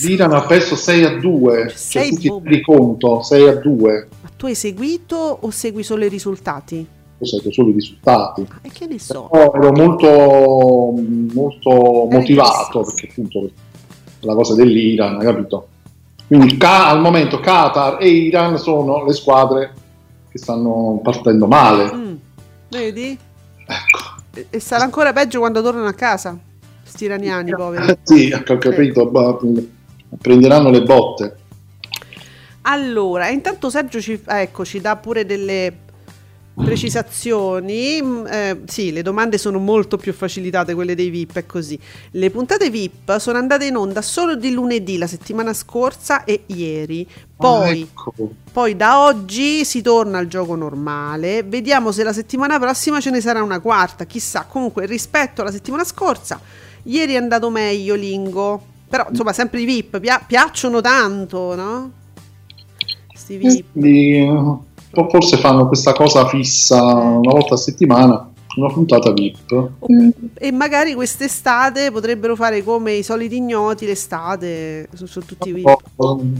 Speaker 3: L'Iran ha perso 6 a 2, cioè
Speaker 2: bombe.
Speaker 3: di conto, 6 a 2.
Speaker 2: ma tu hai seguito o segui solo i risultati?
Speaker 3: Cos'è solo i risultati?
Speaker 2: Ah, e che ne so
Speaker 3: Però ero molto, molto motivato perché appunto la cosa dell'Iran, capito? Quindi al momento Qatar e Iran sono le squadre che stanno partendo male.
Speaker 2: Mm, vedi?
Speaker 3: Ecco.
Speaker 2: E, sarà ancora peggio quando tornano a casa sti iraniani poveri [laughs]
Speaker 3: Sì, ho capito, bah, prenderanno le botte.
Speaker 2: Allora, intanto Sergio ci, ecco, ci dà pure delle precisazioni. Mm, eh, sì, le domande sono molto più facilitate, quelle dei VIP, è così. Le puntate VIP sono andate in onda solo di lunedì la settimana scorsa e ieri. Poi,
Speaker 3: Ah, ecco.
Speaker 2: poi da oggi si torna al gioco normale. Vediamo se la settimana prossima ce ne sarà una quarta. Chissà, comunque rispetto alla settimana scorsa, ieri è andato meglio Lingo. Però insomma, sempre i VIP pia- piacciono tanto, no? Sti VIP.
Speaker 3: Quindi, eh, forse fanno questa cosa fissa una volta a settimana, una puntata VIP.
Speaker 2: E magari quest'estate potrebbero fare come i soliti ignoti l'estate, sono, sono tutti VIP.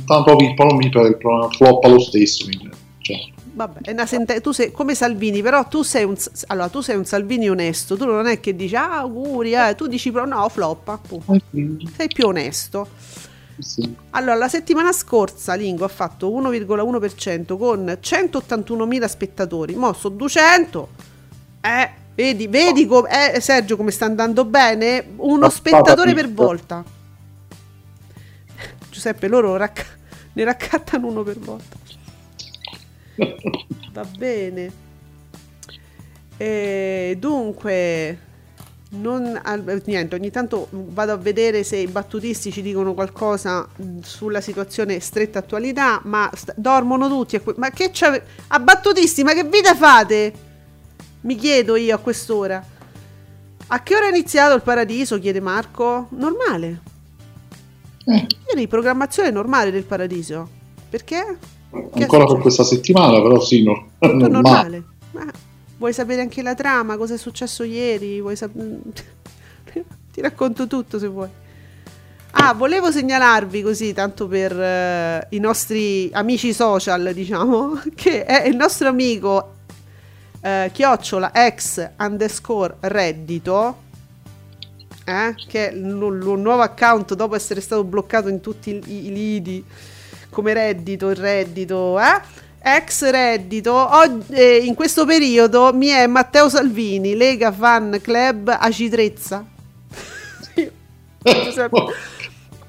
Speaker 3: Tanto, VIP non mi per il problema floppa lo stesso. quindi, cioè,
Speaker 2: Vabbè, sente- tu sei come Salvini, però tu sei un allora tu sei un Salvini onesto, tu non è che dici ah, auguri, eh", tu dici però no, floppa, appunto. sei più onesto.
Speaker 3: sì.
Speaker 2: Allora, la settimana scorsa Lingo ha fatto 1,1% con 181.000 spettatori, mo sono 200. Eh, vedi, vedi com- eh, Sergio come sta andando bene? Uno spettatore per volta. [laughs] Giuseppe, loro racc- ne raccattano uno per volta. [laughs] Va bene. E dunque, non, niente, ogni tanto vado a vedere se i battutisti ci dicono qualcosa mh, sulla situazione stretta attualità, ma st- dormono tutti. que- ma che c'ave- a battutisti, ma che vita fate? Mi chiedo io a quest'ora. A che ora è iniziato il paradiso? chiede Marco. Normale. Ieri programmazione normale del paradiso. Perché?
Speaker 3: Ancora per questa settimana, però sì, no- [laughs] normale.
Speaker 2: normale. Ma vuoi sapere anche la trama? Cosa è successo ieri? Vuoi sap- [laughs] Ti racconto tutto se vuoi. Ah, volevo segnalarvi così, tanto per eh, i nostri amici social, diciamo, [laughs] che è il nostro amico eh, chiocciola ex underscore reddito, eh, che è il nu- il nuovo account dopo essere stato bloccato in tutti i, i lidi come reddito, il reddito, eh? Ex reddito, Og- eh, in questo periodo mi è Matteo Salvini, Lega Fan Club. Giuseppe. [laughs]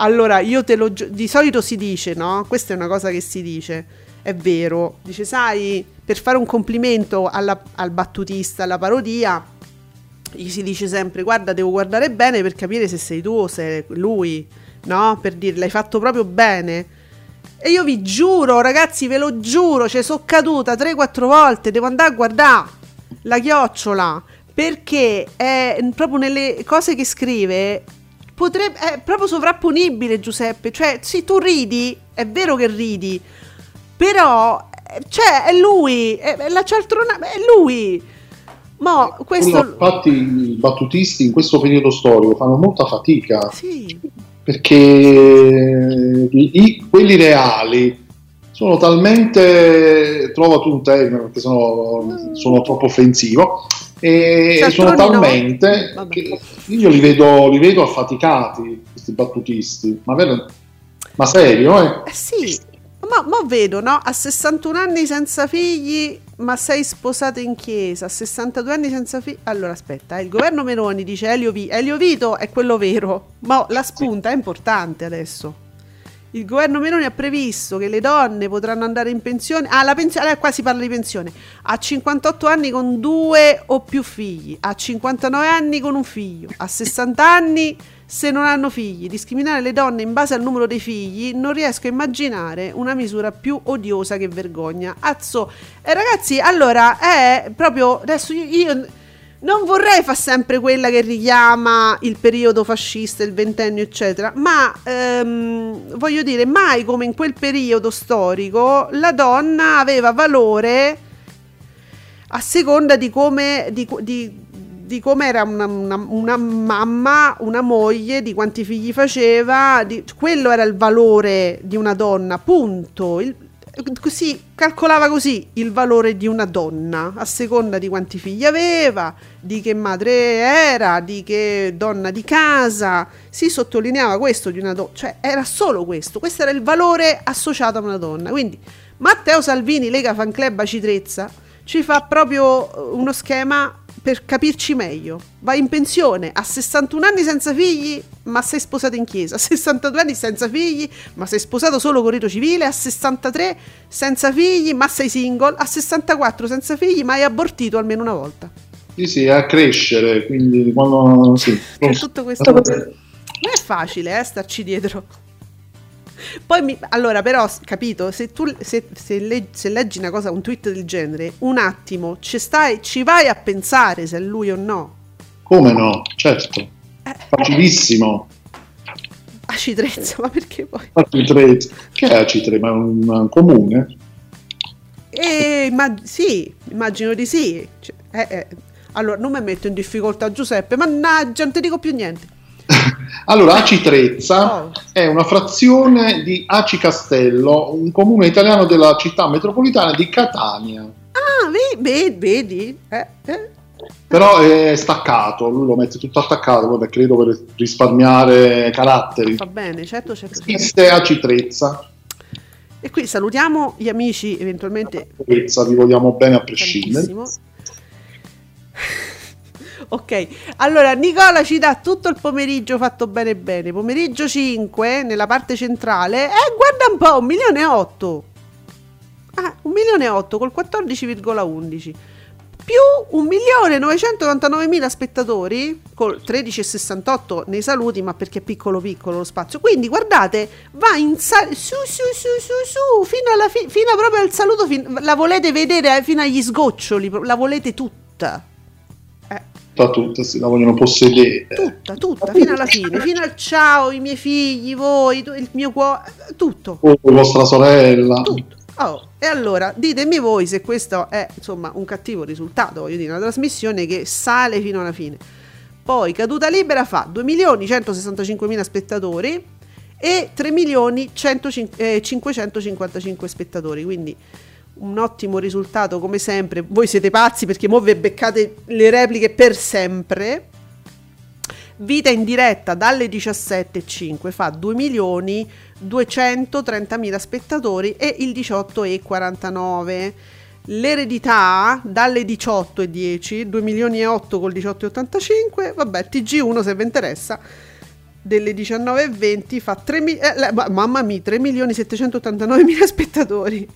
Speaker 2: Allora, io te lo gi- di solito si dice, no? Questa è una cosa che si dice, è vero. Dice, sai, per fare un complimento alla- al battutista, alla parodia, gli si dice sempre, guarda, devo guardare bene per capire se sei tu o se è lui, no? Per dire, l'hai fatto proprio bene. E io vi giuro, ragazzi, ve lo giuro, cioè sono caduta 3-4 volte, devo andare a guardare la chiocciola, perché è proprio nelle cose che scrive, potrebbe, è proprio sovrapponibile Giuseppe, cioè sì, tu ridi, è vero che ridi, però, cioè, è lui, è, è la cialtrona, è lui. Mo, questo...
Speaker 3: Infatti i battutisti in questo periodo storico fanno molta fatica
Speaker 2: Sì,
Speaker 3: perché i- i- quelli reali sono talmente trovo tu un termine perché sono, sono troppo offensivo e
Speaker 2: Cialtroni
Speaker 3: sono
Speaker 2: no.
Speaker 3: talmente
Speaker 2: Vabbè.
Speaker 3: che io li vedo, li vedo affaticati questi battutisti ma, vero- ma serio eh?
Speaker 2: Eh sì, ma, ma vedo, no? A 61 anni senza figli, ma sei sposata in chiesa. A 62 anni senza figli. Allora, aspetta, eh, il governo Meloni dice Elio, Vi- Elio Vito è quello vero, ma la spunta è importante adesso. Il governo Meloni ha previsto che le donne potranno andare in pensione. Ah, la pensione, qua si parla di pensione. A 58 anni con due o più figli, a 59 anni con un figlio, a 60 anni se non hanno figli. Discriminare le donne in base al numero dei figli non riesco a immaginare una misura più odiosa che vergogna. Azzo, eh, ragazzi, allora è proprio adesso io, io non vorrei fare sempre quella che richiama il periodo fascista, il ventennio, eccetera, ma ehm, voglio dire, mai come in quel periodo storico la donna aveva valore a seconda di come, di, di- di come era una, una- una mamma, una moglie, di quanti figli faceva, di- quello era il valore di una donna, punto. Il- così calcolava così il valore di una donna a seconda di quanti figli aveva, di che madre era, di che donna di casa. Si sottolineava questo di una donna, cioè era solo questo, questo era il valore associato a una donna. Quindi Matteo Salvini, Lega Fan Club Acitrezza, ci fa proprio eh, uno schema per capirci meglio. Vai in pensione a 61 anni senza figli, ma sei sposato in chiesa. A 62 anni senza figli, ma sei sposato solo con rito civile. A 63 senza figli, ma sei single. A 64 senza figli, ma hai abortito almeno una volta.
Speaker 3: sì sì a crescere quindi quando sì.
Speaker 2: Tutto questo non è facile, eh, starci dietro. Poi, mi, allora, però, capito, se tu se, se le- se leggi una cosa, un tweet del genere, un attimo, ci stai, ci vai a pensare se è lui o no.
Speaker 3: come no certo facilissimo
Speaker 2: Acitrezza, ma perché poi?
Speaker 3: AC3 che è AC3 ma un, un comune
Speaker 2: Eh, ma sì, immagino di sì. Cioè, eh, eh. Allora, non mi metto in difficoltà Giuseppe, mannaggia, non ti dico più niente.
Speaker 3: Allora, Aci Trezza
Speaker 2: Oh.
Speaker 3: è una frazione di Aci Castello, un comune italiano della città metropolitana di Catania.
Speaker 2: Ah, ve- ve- vedi? Eh, eh.
Speaker 3: Però è staccato, lui lo mette tutto attaccato, vabbè, credo per risparmiare caratteri.
Speaker 2: Va bene, certo, certo. certo.
Speaker 3: Esiste Aci Trezza,
Speaker 2: E qui salutiamo gli amici, eventualmente
Speaker 3: Trezza, vi vogliamo bene a prescindere.
Speaker 2: tantissimo. Ok, allora Nicola ci dà tutto il pomeriggio fatto bene bene. Pomeriggio 5 nella parte centrale. Eh, guarda un po', un milione e otto. Ah, un milione e otto col 14,11 più 1.999.000 spettatori col 13,68 nei saluti ma perché è piccolo piccolo lo spazio quindi guardate va in sal- su su su su su fino, alla fi- fino proprio al saluto fin- la volete vedere eh, fino agli sgoccioli la volete tutta
Speaker 3: Tutta, tutta, si la vogliono possedere.
Speaker 2: tutta tutta fino alla fine fino al ciao i miei figli voi il mio cuore tutto
Speaker 3: O vostra sorella.
Speaker 2: tutto. Oh, e allora ditemi voi se questo è insomma un cattivo risultato, voglio dire, una trasmissione che sale fino alla fine. Poi caduta libera fa 2.165.000 spettatori e 3.555 spettatori, quindi un ottimo risultato come sempre. Voi siete pazzi perché mo vi beccate le repliche per sempre. Vita in diretta dalle 17.05 fa 2 milioni 230.000 spettatori e il 18,49. L'eredità dalle 18.10, 2 milioni e 8 col 18,85. Vabbè, TG1 se vi interessa delle 19.20 fa 3 mi- eh, mamma mia, 3 milioni 789.000 spettatori.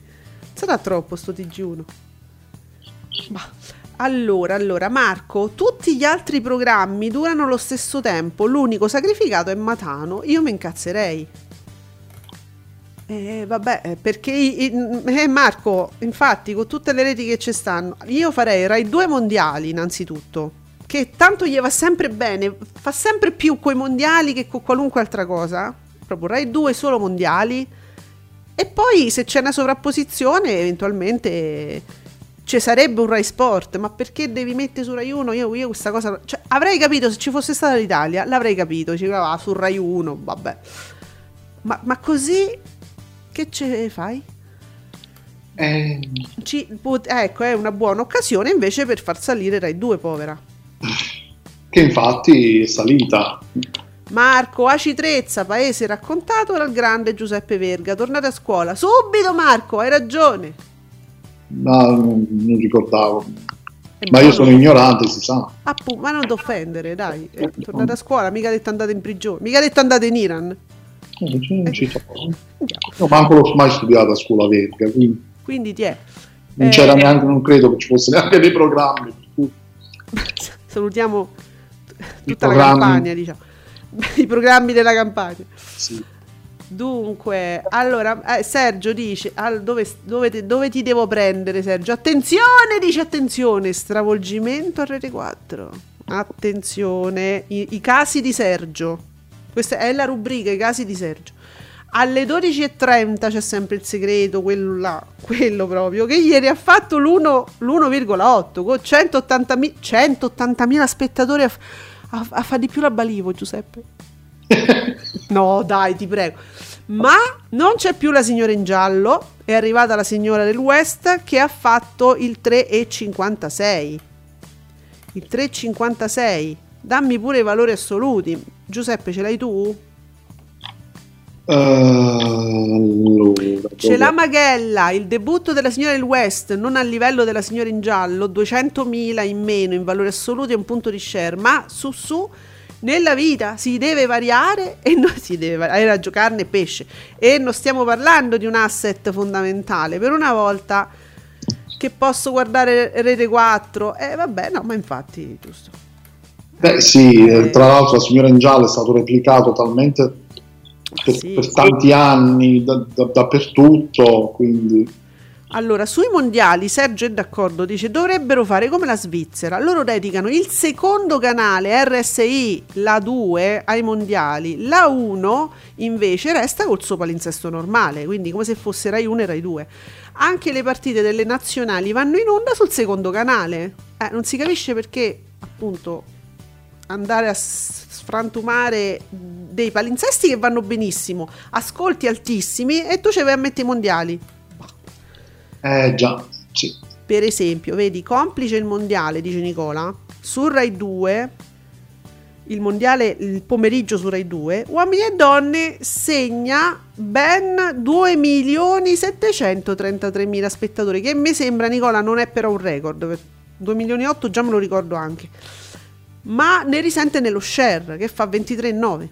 Speaker 2: Sarà troppo sto TG1. Ma allora, allora, Marco, tutti gli altri programmi durano lo stesso tempo, l'unico sacrificato è Matano. Io mi incazzerei. Eh, vabbè, eh, perché i- eh, Marco, infatti, con tutte le reti che ci stanno, io farei Rai 2 mondiali innanzitutto. Che tanto gli va sempre bene, fa sempre più coi mondiali che con qualunque altra cosa. Proprio Rai 2 solo mondiali. E poi se c'è una sovrapposizione, eventualmente ci sarebbe un Rai Sport, ma perché devi mettere su Rai 1? Io, io questa cosa... Cioè, avrei capito se ci fosse stata l'Italia, l'avrei capito, ci va su Rai 1, vabbè. Ma, ma così che ce fai?
Speaker 3: Eh,
Speaker 2: Ci- ecco, è una buona occasione invece per far salire Rai 2, povera.
Speaker 3: che infatti è salita.
Speaker 2: Marco, Aci Trezza, paese raccontato dal grande Giuseppe Verga. Tornate a scuola. Subito Marco, hai ragione.
Speaker 3: Ma non, non ricordavo.
Speaker 2: E
Speaker 3: Ma io sono ignorante, si sa.
Speaker 2: Appu- ma non ti offendere, dai. Eh, tornate a scuola, mica detto andate in prigione, mica detto andate in Iran.
Speaker 3: Eh, Non ci, non ci manco l'ho mai studiato a scuola verga, quindi
Speaker 2: Quindi ti è.
Speaker 3: non
Speaker 2: Eh,
Speaker 3: c'era neanche, non credo che ci fosse neanche dei programmi. [laughs]
Speaker 2: Salutiamo tutta la campagna, diciamo. [laughs] I programmi della campagna.
Speaker 3: sì.
Speaker 2: Dunque, allora, eh, Sergio dice, al- dove, dove te- dove ti devo prendere Sergio? Attenzione, dice attenzione, stravolgimento a Rete 4. Attenzione, i, i casi di Sergio. Questa è la rubrica, i casi di Sergio. Alle 12.30 c'è sempre il segreto, quello là, quello proprio, che ieri ha fatto l'1, l'1,8 con 180.000 180.000 spettatori a, f- a- a fa di più la Balivo, Giuseppe. [laughs] No, dai, ti prego. Ma non c'è più la signora in giallo, è arrivata la signora del West che ha fatto il 3,56. Il 3,56. Dammi pure i valori assoluti. Giuseppe, ce l'hai tu?
Speaker 3: Eh, allora,
Speaker 2: C'è la
Speaker 3: dove-
Speaker 2: Maghella, il debutto della signora del West, non a livello della signora in giallo, 200.000 in meno in valori assoluti e un punto di share, ma su su nella vita si deve variare e non [laughs] si deve variare, era giocare e pesce e non stiamo parlando di un asset fondamentale, per una volta che posso guardare Rete 4, eh vabbè no, ma infatti giusto.
Speaker 3: Beh, sì,
Speaker 2: Eh.
Speaker 3: eh, tra l'altro la signora in giallo è stato replicato talmente per,
Speaker 2: Sì,
Speaker 3: per tanti anni da- da- dappertutto, quindi
Speaker 2: Allora, sui mondiali Sergio è d'accordo, dice dovrebbero fare come la Svizzera. Loro dedicano il secondo canale RSI, la 2, ai mondiali. La 1 invece resta col suo palinsesto normale, quindi come se fosse Rai 1 e Rai 2. Anche le partite delle nazionali vanno in onda sul secondo canale. Eh, non si capisce perché, appunto, andare a sfrantumare dei palinsesti che vanno benissimo, ascolti altissimi e tu ci vai a mettere i mondiali.
Speaker 3: Eh già, sì.
Speaker 2: Per esempio, vedi, complice il mondiale, dice Nicola, su Rai 2, il mondiale il pomeriggio su Rai 2, Uomini e Donne segna ben 2 milioni 733 mila spettatori, che mi sembra, Nicola, non è però un record, per 2 milioni e 8 già me lo ricordo anche, ma ne risente nello share, che fa 23,9.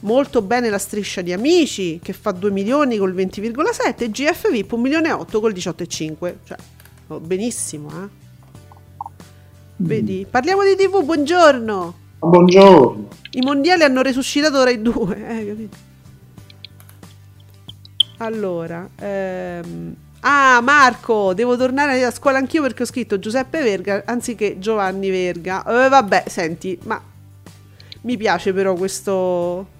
Speaker 2: Molto bene la striscia di Amici, che fa 2 milioni col 20,7, e GF VIP 1 milione e 8 col 18,5. Cioè, oh, benissimo, eh? Vedi? Parliamo di TV, buongiorno!
Speaker 3: Buongiorno.
Speaker 2: I mondiali hanno resuscitato Rai 2, eh, capito? Allora, ehm, ah Marco, devo tornare a scuola anch'io perché ho scritto Giuseppe Verga anziché Giovanni Verga. Eh, vabbè, senti, ma mi piace però questo...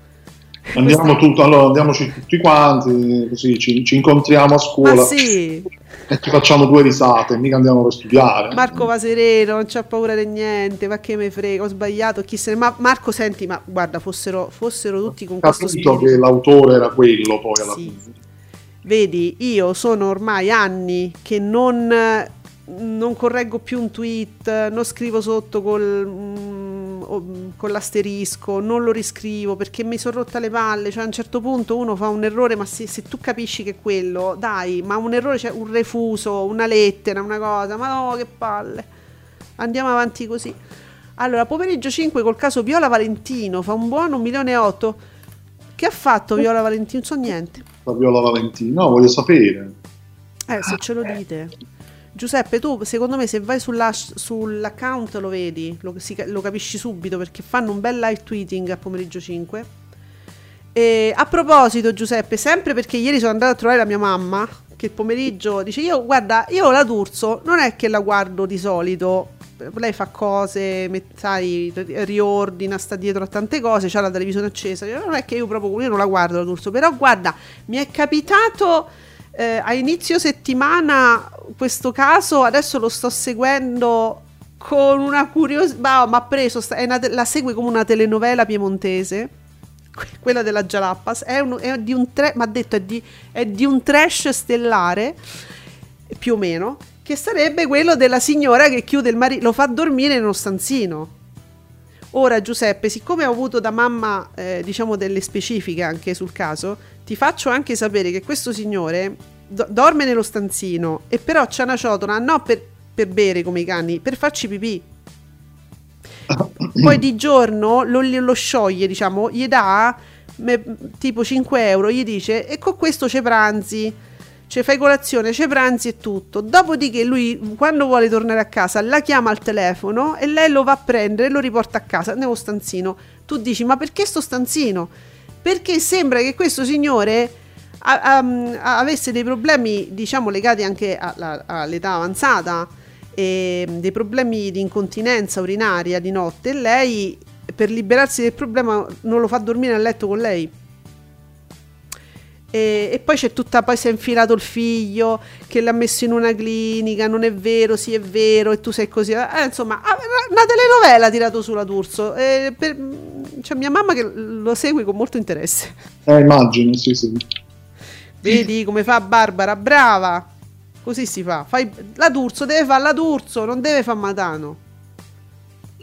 Speaker 3: Andiamo tutto, allora andiamoci tutti quanti, così ci, ci incontriamo a scuola
Speaker 2: sì,
Speaker 3: e ci facciamo due risate, mica andiamo per studiare.
Speaker 2: Marco va sereno, non c'ha paura di niente, ma che me frega, ho sbagliato, chi se ne... Ma Marco, senti, ma guarda, fossero, fossero tutti con
Speaker 3: Ho
Speaker 2: questo
Speaker 3: capito
Speaker 2: spirito...
Speaker 3: che l'autore era quello poi alla
Speaker 2: Sì.
Speaker 3: fine.
Speaker 2: Vedi, io sono ormai anni che non, non correggo più un tweet, non scrivo sotto col, mm, con l'asterisco, non lo riscrivo perché mi sono rotta le palle. Cioè, a un certo punto uno fa un errore, ma se, se tu capisci che è quello, dai, ma un errore c'è un refuso, una lettera, una cosa, ma no, che palle. Andiamo avanti così. Allora, pomeriggio 5 col caso Viola Valentino, fa un buono 1 milione 8. Che ha fatto Viola Valentino? Non so niente.
Speaker 3: La Viola Valentino, no, voglio sapere.
Speaker 2: Eh, se ce lo dite. Giuseppe, tu secondo me se vai sulla- sull'account lo vedi, lo, si- lo capisci subito perché fanno un bel live tweeting a pomeriggio 5. E a proposito, Giuseppe, sempre perché ieri sono andata a trovare la mia mamma, che il pomeriggio dice: Io guarda, io la D'Urso non è che la guardo di solito. Lei fa cose, sai, riordina, sta dietro a tante cose, c'ha la televisione accesa. Non è che io proprio io non la guardo la però guarda, mi è capitato eh, a inizio settimana questo caso, adesso lo sto seguendo con una curiosità, ma ha preso, una la segue come una telenovela piemontese, que- [laughs] quella della Jalappas, è, un, è di un tra- m'ha detto è di, è di un trash stellare, più o meno, che sarebbe quello della signora che chiude il marito, lo fa dormire in uno stanzino. Ora Giuseppe, siccome ho avuto da mamma eh, diciamo delle specifiche anche sul caso, ti faccio anche sapere che questo signore do- dorme nello stanzino e però c'ha una ciotola non per, per bere come i cani, per farci pipì. [coughs] Poi di giorno lo, lo scioglie, diciamo, gli dà me- tipo 5 euro, gli dice e con questo c'è pranzi, c'è fai colazione, c'è pranzi e tutto. Dopodiché lui quando vuole tornare a casa la chiama al telefono e lei lo va a prendere e lo riporta a casa nello stanzino. Tu dici ma perché sto stanzino? Perché sembra che questo signore a- a- avesse dei problemi diciamo legati anche all'età avanzata dei problemi di incontinenza urinaria di notte e lei per liberarsi del problema non lo fa dormire a letto con lei e, e poi c'è tutta poi si è infilato il figlio che l'ha messo in una clinica non è vero sì è vero e tu sei così eh, insomma ah, una telenovela ha tirato sulla D'Urso e per, c'è mia mamma che lo segue con molto interesse
Speaker 3: Eh, immagino, sì, sì.
Speaker 2: Vedi come fa Barbara, brava. Così si fa. Fai... La D'Urso deve fare la D'Urso, non deve fare Matano.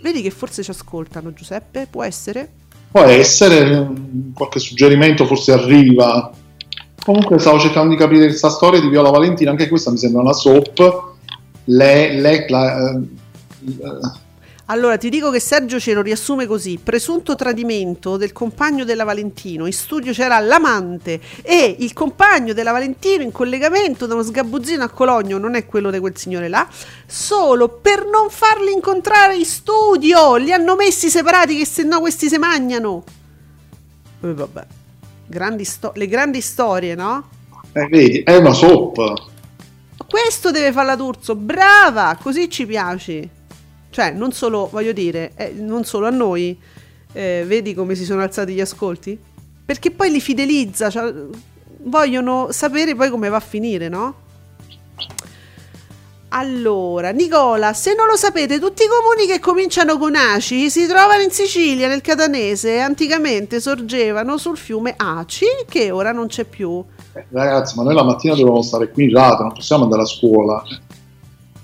Speaker 2: Vedi che forse ci ascoltano, Giuseppe? Può essere?
Speaker 3: Può essere, qualche suggerimento forse arriva. Comunque stavo cercando di capire questa storia di Viola Valentina, anche questa mi sembra una soap. Le, le- la- eh, eh,
Speaker 2: Allora, ti dico che Sergio ce lo riassume così: presunto tradimento del compagno della Valentino. In studio c'era l'amante e il compagno della Valentino in collegamento da uno sgabuzzino a Cologno, non è quello di quel signore là, solo per non farli incontrare in studio. Li hanno messi separati, che se no questi si mangiano. E vabbè, grandi sto- le grandi storie, no?
Speaker 3: eh, vedi, è una soap.
Speaker 2: questo deve fare la D'Urso, brava, così ci piaci. Cioè, non solo, voglio dire, eh, non solo a noi, eh, vedi come si sono alzati gli ascolti? Perché poi li fidelizza, cioè, vogliono sapere poi come va a finire, no? Allora, Nicola, se non lo sapete, tutti i comuni che cominciano con Aci si trovano in Sicilia, nel Catanese, anticamente sorgevano sul fiume Aci, che ora non c'è più.
Speaker 3: Eh, Ragazzi, ma noi la mattina dobbiamo stare qui in radio, non possiamo andare a scuola.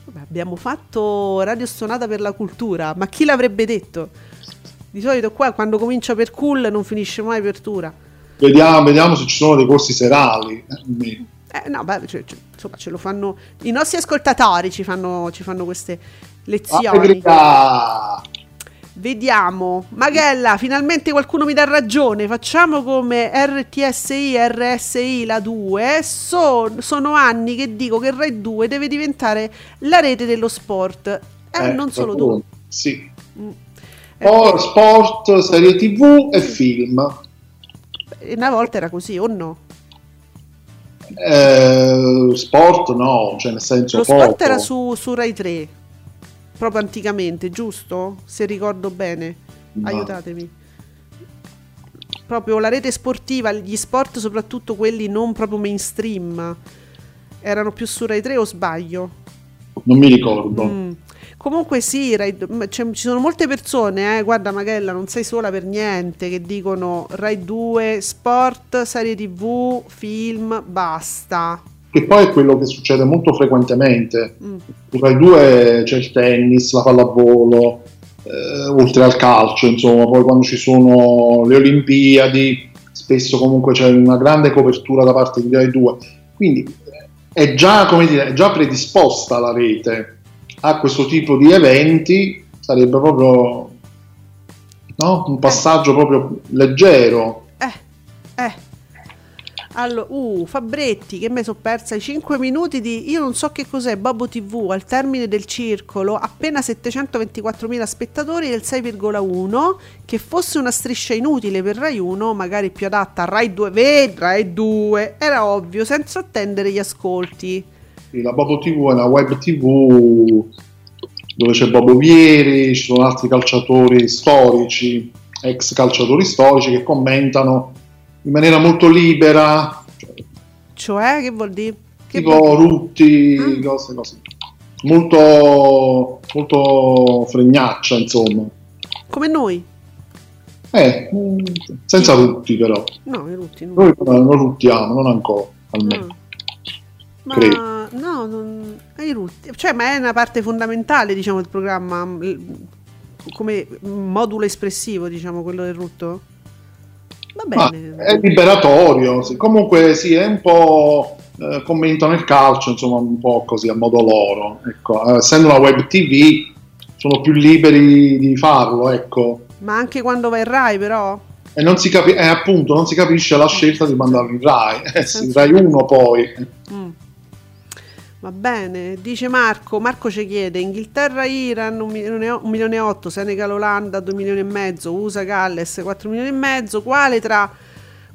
Speaker 2: Vabbè, abbiamo fatto Radio Stonata per la cultura, ma chi l'avrebbe detto? Di solito qua quando comincia per cool non finisce mai per tura.
Speaker 3: Vediamo, vediamo se ci sono dei corsi serali. eh.
Speaker 2: Eh, no, beh, cioè, cioè, insomma, ce lo fanno. I nostri ascoltatori ci fanno, ci fanno queste lezioni. Vediamo. Maghella, finalmente qualcuno mi dà ragione. Facciamo come RTSI, RSI, la 2. So- sono anni che dico che Rai 2 deve diventare la rete dello sport. Eh,
Speaker 3: Eh,
Speaker 2: non solo tu.
Speaker 3: Sì.
Speaker 2: Mm.
Speaker 3: Poi sport, serie tv e film.
Speaker 2: Eh, Una volta era così, o no?
Speaker 3: Eh, sport no, cioè nel senso
Speaker 2: Lo
Speaker 3: poco.
Speaker 2: sport era su, su Rai 3, proprio anticamente, giusto? Se ricordo bene.
Speaker 3: No.
Speaker 2: Aiutatemi. Proprio la rete sportiva, gli sport, soprattutto quelli non proprio mainstream, erano più su Rai 3 o sbaglio?
Speaker 3: Non mi ricordo.
Speaker 2: Mm. Comunque sì, Rai- c'è- ci sono molte persone, eh, guarda Magella, non sei sola per niente, che dicono Rai 2, sport, serie tv, film, basta.
Speaker 3: Che poi è quello che succede molto frequentemente.
Speaker 2: Mm.
Speaker 3: Rai 2 c'è il tennis, la pallavolo, eh, oltre al calcio, insomma, poi quando ci sono le Olimpiadi, spesso comunque c'è una grande copertura da parte di Rai 2. Quindi eh, è già, come dire, è già predisposta la rete a questo tipo di eventi, sarebbe proprio no? un passaggio proprio leggero.
Speaker 2: Eh, eh. Allora, uh, Fabretti, che mi sono persa i 5 minuti di io non so che cos'è Babbo TV al termine del circolo, appena 724.000 spettatori del 6,1, che fosse una striscia inutile per Rai 1, magari più adatta a Rai 2, vedi, Rai 2, era ovvio, senza attendere gli ascolti.
Speaker 3: La Bobo TV è una web TV dove c'è Bobo Vieri, ci sono altri calciatori storici, ex calciatori storici che commentano in maniera molto libera, cioè,
Speaker 2: che vuol dire? Che
Speaker 3: tipo
Speaker 2: vuol dire?
Speaker 3: Rutti,
Speaker 2: Ah.
Speaker 3: cose così. Molto, molto fregnaccia, insomma.
Speaker 2: Come noi?
Speaker 3: Eh, mm, senza rutti però.
Speaker 2: No, i rutti, no.
Speaker 3: Noi non ruttiamo, non ancora, almeno.
Speaker 2: Ah. Ma
Speaker 3: Credo.
Speaker 2: No, non, ai rutti. Cioè, ma è una parte fondamentale, diciamo, del programma, l- come modulo espressivo, diciamo, quello del rutto. Va
Speaker 3: Ma
Speaker 2: bene.
Speaker 3: è liberatorio, sì. comunque sì, è un po' eh, commentano il calcio, insomma, un po' così a modo loro. Ecco, eh, essendo una web TV sono più liberi di farlo, ecco.
Speaker 2: Ma anche quando va in Rai, però?
Speaker 3: E non si capisce, appunto, non si capisce la scelta di mandarlo in Rai, eh, sì,
Speaker 2: Senza-
Speaker 3: Rai 1 poi.
Speaker 2: Mm. Va bene, dice Marco, Marco ci chiede, Inghilterra, Iran 1 milione, e- un milione e 8, Senegal, Olanda 2 milioni e mezzo, USA, Galles 4 milioni e mezzo, quale tra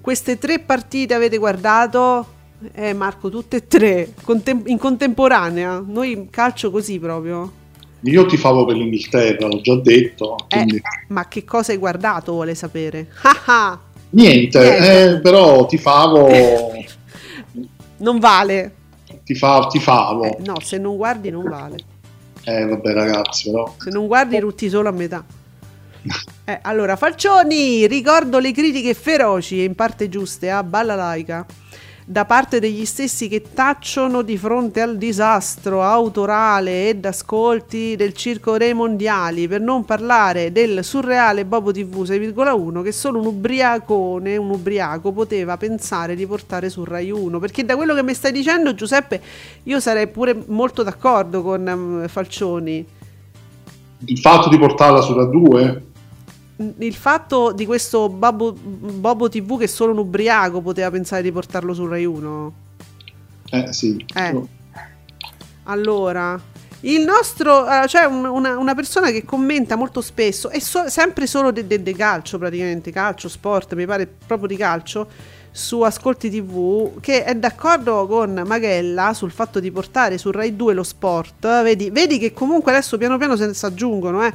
Speaker 2: queste tre partite avete guardato? Eh Marco, tutte e tre, contem- in contemporanea, noi calcio così proprio.
Speaker 3: Io ti favo per l'Inghilterra, l'ho già detto,
Speaker 2: Eh,
Speaker 3: quindi
Speaker 2: ma che cosa hai guardato vuole sapere? [laughs] Ah ah,
Speaker 3: niente,
Speaker 2: niente.
Speaker 3: eh, però ti favo, [laughs]
Speaker 2: non vale.
Speaker 3: Ti, fa, ti favo.
Speaker 2: Eh, no, se non guardi non vale.
Speaker 3: Eh, vabbè ragazzi, però...
Speaker 2: Se non guardi rutti solo a metà. Eh, allora, Falcioni, ricordo le critiche feroci e in parte giuste a Balla Laica da parte degli stessi che tacciono di fronte al disastro autorale ed ascolti del circo dei mondiali, per non parlare del surreale Bobo TV 6,1 che solo un ubriacone, un ubriaco poteva pensare di portare su Rai 1, perché da quello che mi stai dicendo Giuseppe io sarei pure molto d'accordo con ehm, Falcioni.
Speaker 3: Il fatto di portarla su Rai 2
Speaker 2: il fatto di questo Bobo, Bobo TV che solo un ubriaco poteva pensare di portarlo su Rai 1
Speaker 3: Eh sì.
Speaker 2: Eh. allora il nostro eh, c'è un- una, una persona che commenta molto spesso e so- sempre solo del de, de calcio praticamente calcio sport mi pare proprio di calcio su Ascolti TV che è d'accordo con Magella sul fatto di portare su Rai 2 lo sport. Vedi, vedi che comunque adesso piano piano se ne si aggiungono. Eh.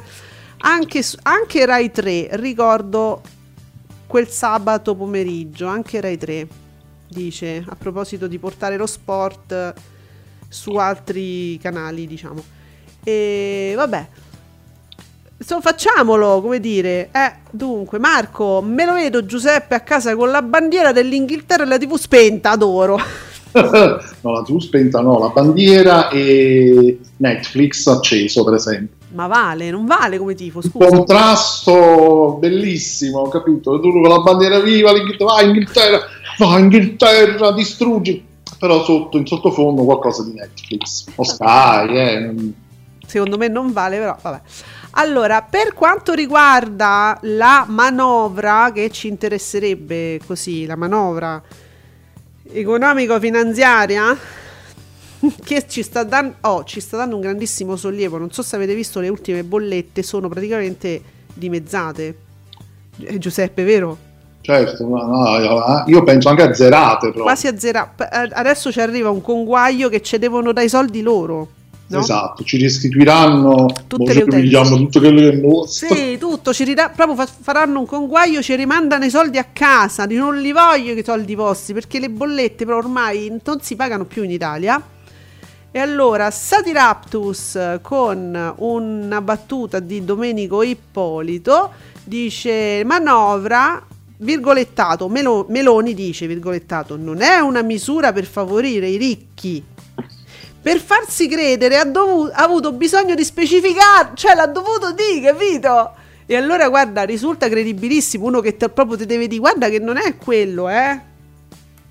Speaker 2: Anche, anche Rai 3, ricordo quel sabato pomeriggio, anche Rai 3 dice a proposito di portare lo sport su altri canali, diciamo. E vabbè. Insomma, facciamolo, come dire. Eh, dunque, Marco, me lo vedo Giuseppe a casa con la bandiera dell'Inghilterra e la TV spenta, adoro. [laughs]
Speaker 3: no, la TV spenta no, la bandiera e Netflix acceso per esempio.
Speaker 2: Ma vale, non vale come tifo,
Speaker 3: Un
Speaker 2: scusa.
Speaker 3: contrasto bellissimo, capito? Tu con la bandiera viva, l'Inghilterra, vai Inghilterra, vai Inghilterra, distruggi. Però sotto, in sottofondo qualcosa di Netflix. O Sky, eh.
Speaker 2: Secondo me non vale, però vabbè. Allora, per quanto riguarda la manovra che ci interesserebbe così, la manovra economico-finanziaria [laughs] che ci sta, dan- oh, ci sta dando un grandissimo sollievo. Non so se avete visto le ultime bollette, sono praticamente dimezzate. Eh, Giuseppe, vero?
Speaker 3: Certo, no, no, io penso anche a zerate proprio.
Speaker 2: Quasi a zero. Adesso ci arriva un conguaglio che ci devono dai soldi loro. No?
Speaker 3: Esatto, ci restituiranno
Speaker 2: Tutte
Speaker 3: boh,
Speaker 2: le utenze.
Speaker 3: tutto quello che è nostro.
Speaker 2: Sì, tutto, ci ridà- proprio fa- faranno un conguaglio, ci rimandano i soldi a casa, di non li voglio i soldi vostri, perché le bollette però ormai non si pagano più in Italia. E allora Satiraptus con una battuta di Domenico Ippolito dice manovra virgolettato Melo- Meloni dice virgolettato non è una misura per favorire i ricchi per farsi credere ha, dovu- ha avuto bisogno di specificare, cioè l'ha dovuto dire, capito? E allora guarda, risulta credibilissimo uno che te- proprio ti deve dire, guarda che non è quello, eh.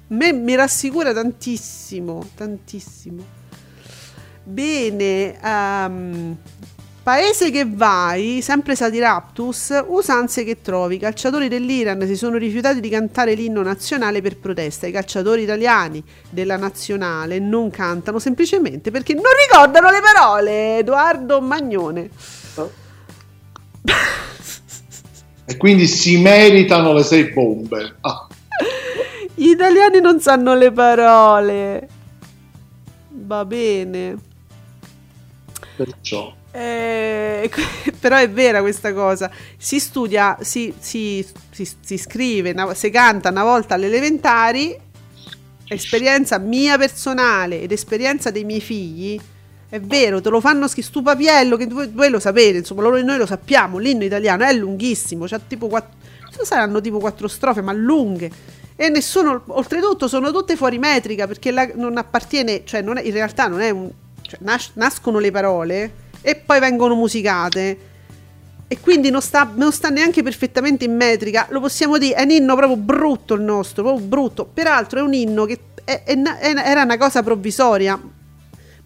Speaker 2: Me mi rassicura tantissimo, tantissimo. Bene, ehm, paese che vai, sempre Satiraptus, usanze che trovi. I calciatori dell'Iran si sono rifiutati di cantare l'inno nazionale per protesta. I calciatori italiani della nazionale non cantano semplicemente perché non ricordano le parole. Edoardo Magnone.
Speaker 3: E quindi si meritano le sei bombe. Ah,
Speaker 2: Gli italiani non sanno le parole. Va bene.
Speaker 3: Perciò.
Speaker 2: Eh, [laughs] però è vera questa cosa. Si studia, si, si- si- si scrive, si canta una volta alle elementari. Esperienza mia personale ed esperienza dei miei figli. È vero, te lo fanno schi stu papiello che voi, voi lo sapete, insomma, loro- noi lo sappiamo. L'inno italiano è lunghissimo, c'ha tipo quattro, saranno tipo quattro strofe, ma lunghe. E nessuno, oltretutto, sono tutte fuori metrica perché la- non appartiene, cioè, non è- in realtà non è un. Cioè, nas- nascono le parole e poi vengono musicate. E quindi non sta, non sta neanche perfettamente in metrica. Lo possiamo dire, è un inno proprio brutto il nostro, proprio brutto. Peraltro è un inno che è- è è- era una cosa provvisoria.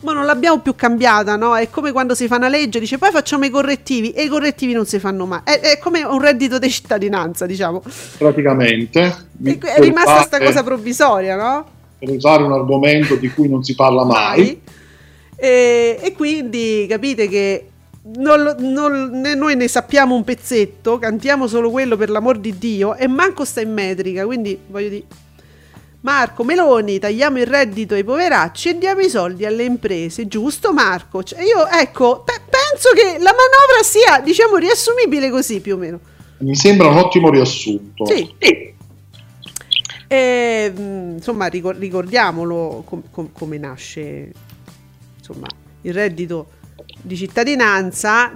Speaker 2: Ma non l'abbiamo più cambiata, no? È come quando si fa una legge, dice poi facciamo i correttivi e i correttivi non si fanno mai. È, è come un reddito di cittadinanza, diciamo.
Speaker 3: Praticamente
Speaker 2: E è rimasta sta cosa provvisoria, no?
Speaker 3: per usare un argomento di cui non si parla mai.
Speaker 2: mai. E, e quindi capite che non non- noi ne sappiamo un pezzetto, cantiamo solo quello per l'amor di Dio e manco sta in metrica, quindi voglio dire... Marco Meloni, tagliamo il reddito ai poveracci e diamo i soldi alle imprese, giusto Marco? Cioè, io ecco, pe- penso che la manovra sia, diciamo, riassumibile così più o meno.
Speaker 3: Mi sembra un ottimo riassunto.
Speaker 2: Sì. E, mh, insomma, ricor- ricordiamolo com- com- come nasce insomma, il reddito di cittadinanza.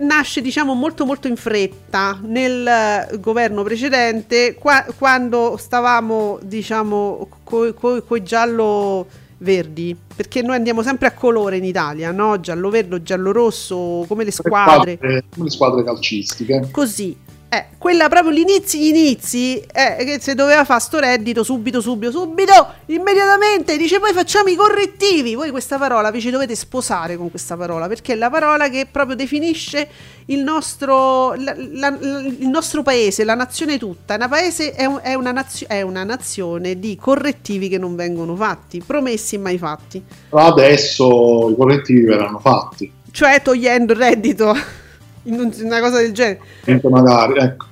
Speaker 2: Nasce, diciamo, molto molto in fretta nel eh, governo precedente, qua- quando stavamo, diciamo, coi coi giallo verdi perché noi andiamo sempre a colore in Italia no? giallo verde giallo rosso come le squadre
Speaker 3: Come le squadre calcistiche.
Speaker 2: così. Eh, quella proprio gli inizi, gli inizi, eh, che se doveva fare sto reddito subito, subito, subito, immediatamente, dice poi facciamo i correttivi. Voi questa parola vi ci dovete sposare con questa parola, perché è la parola che proprio definisce il nostro, la- la- la- il nostro paese, la nazione tutta. Una paese è, un- è una nazio- è una nazione di correttivi che non vengono fatti, promessi e mai fatti.
Speaker 3: Adesso i correttivi verranno fatti.
Speaker 2: Cioè togliendo il reddito, una cosa del genere.
Speaker 3: Magari, ecco.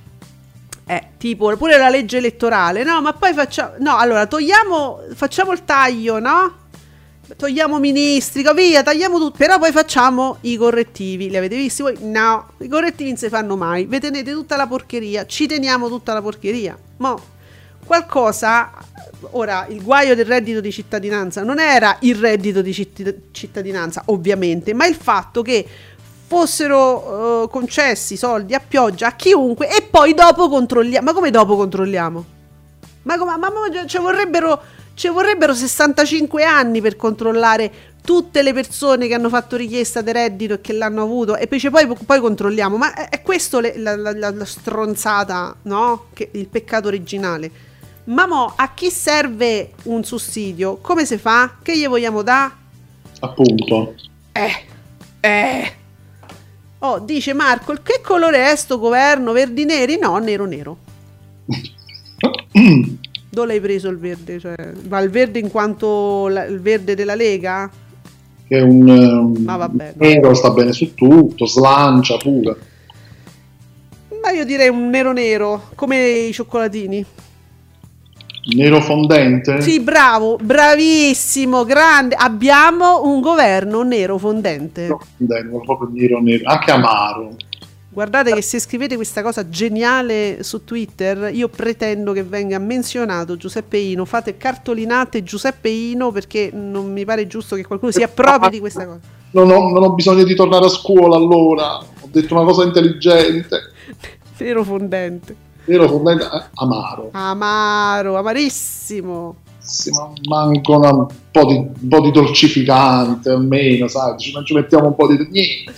Speaker 2: Eh, tipo pure la legge elettorale, no, ma poi facciamo, no, allora togliamo, facciamo il taglio, no? Togliamo ministri, via, tagliamo tutto, però poi facciamo i correttivi. Li avete visti voi? No, i correttivi non si fanno mai. Vi tenete tutta la porcheria, ci teniamo tutta la porcheria. Mo, qualcosa, ora, il guaio del reddito di cittadinanza non era il reddito di citt- cittadinanza, ovviamente, ma il fatto che fossero eh, concessi soldi a pioggia a chiunque e poi dopo controlliamo. Ma come dopo controlliamo? Ma, come, ma, ma ci, vorrebbero, ci vorrebbero 65 anni per controllare tutte le persone che hanno fatto richiesta di reddito e che l'hanno avuto e poi, poi, poi controlliamo. Ma è, è questo le- la, la- la- la stronzata, no? Che, il peccato originale. Ma mo, a chi serve un sussidio? Come si fa? Che gli vogliamo dare?
Speaker 3: Appunto.
Speaker 2: Eh, eh. Oh, dice Marco, il- che colore è sto governo? Verdi neri? No, nero nero. [coughs] Dove l'hai preso il verde? Cioè, ma il verde in quanto la- il verde della Lega?
Speaker 3: Che è un ehm,
Speaker 2: Ma vabbè.
Speaker 3: nero sta bene su tutto, slancia pure.
Speaker 2: Ma io direi un nero nero, come i cioccolatini.
Speaker 3: Nero fondente?
Speaker 2: Sì, bravo, bravissimo, grande. Abbiamo un governo nero fondente.
Speaker 3: Nero fondente, proprio nero nero, anche amaro.
Speaker 2: Guardate che se scrivete questa cosa geniale su Twitter, io pretendo che venga menzionato Giuseppe Ino. Fate cartolinate Giuseppe Ino perché non mi pare giusto che qualcuno si appropri di questa cosa.
Speaker 3: Non ho, non ho bisogno di tornare a scuola allora. Ho detto una cosa intelligente. [laughs]
Speaker 2: Nero fondente.
Speaker 3: Nero fondente, eh, amaro.
Speaker 2: Amaro, amarissimo.
Speaker 3: Sì, ma manca un, po di, un po' di dolcificante almeno, sai? Ci, ci mettiamo un po' di niente.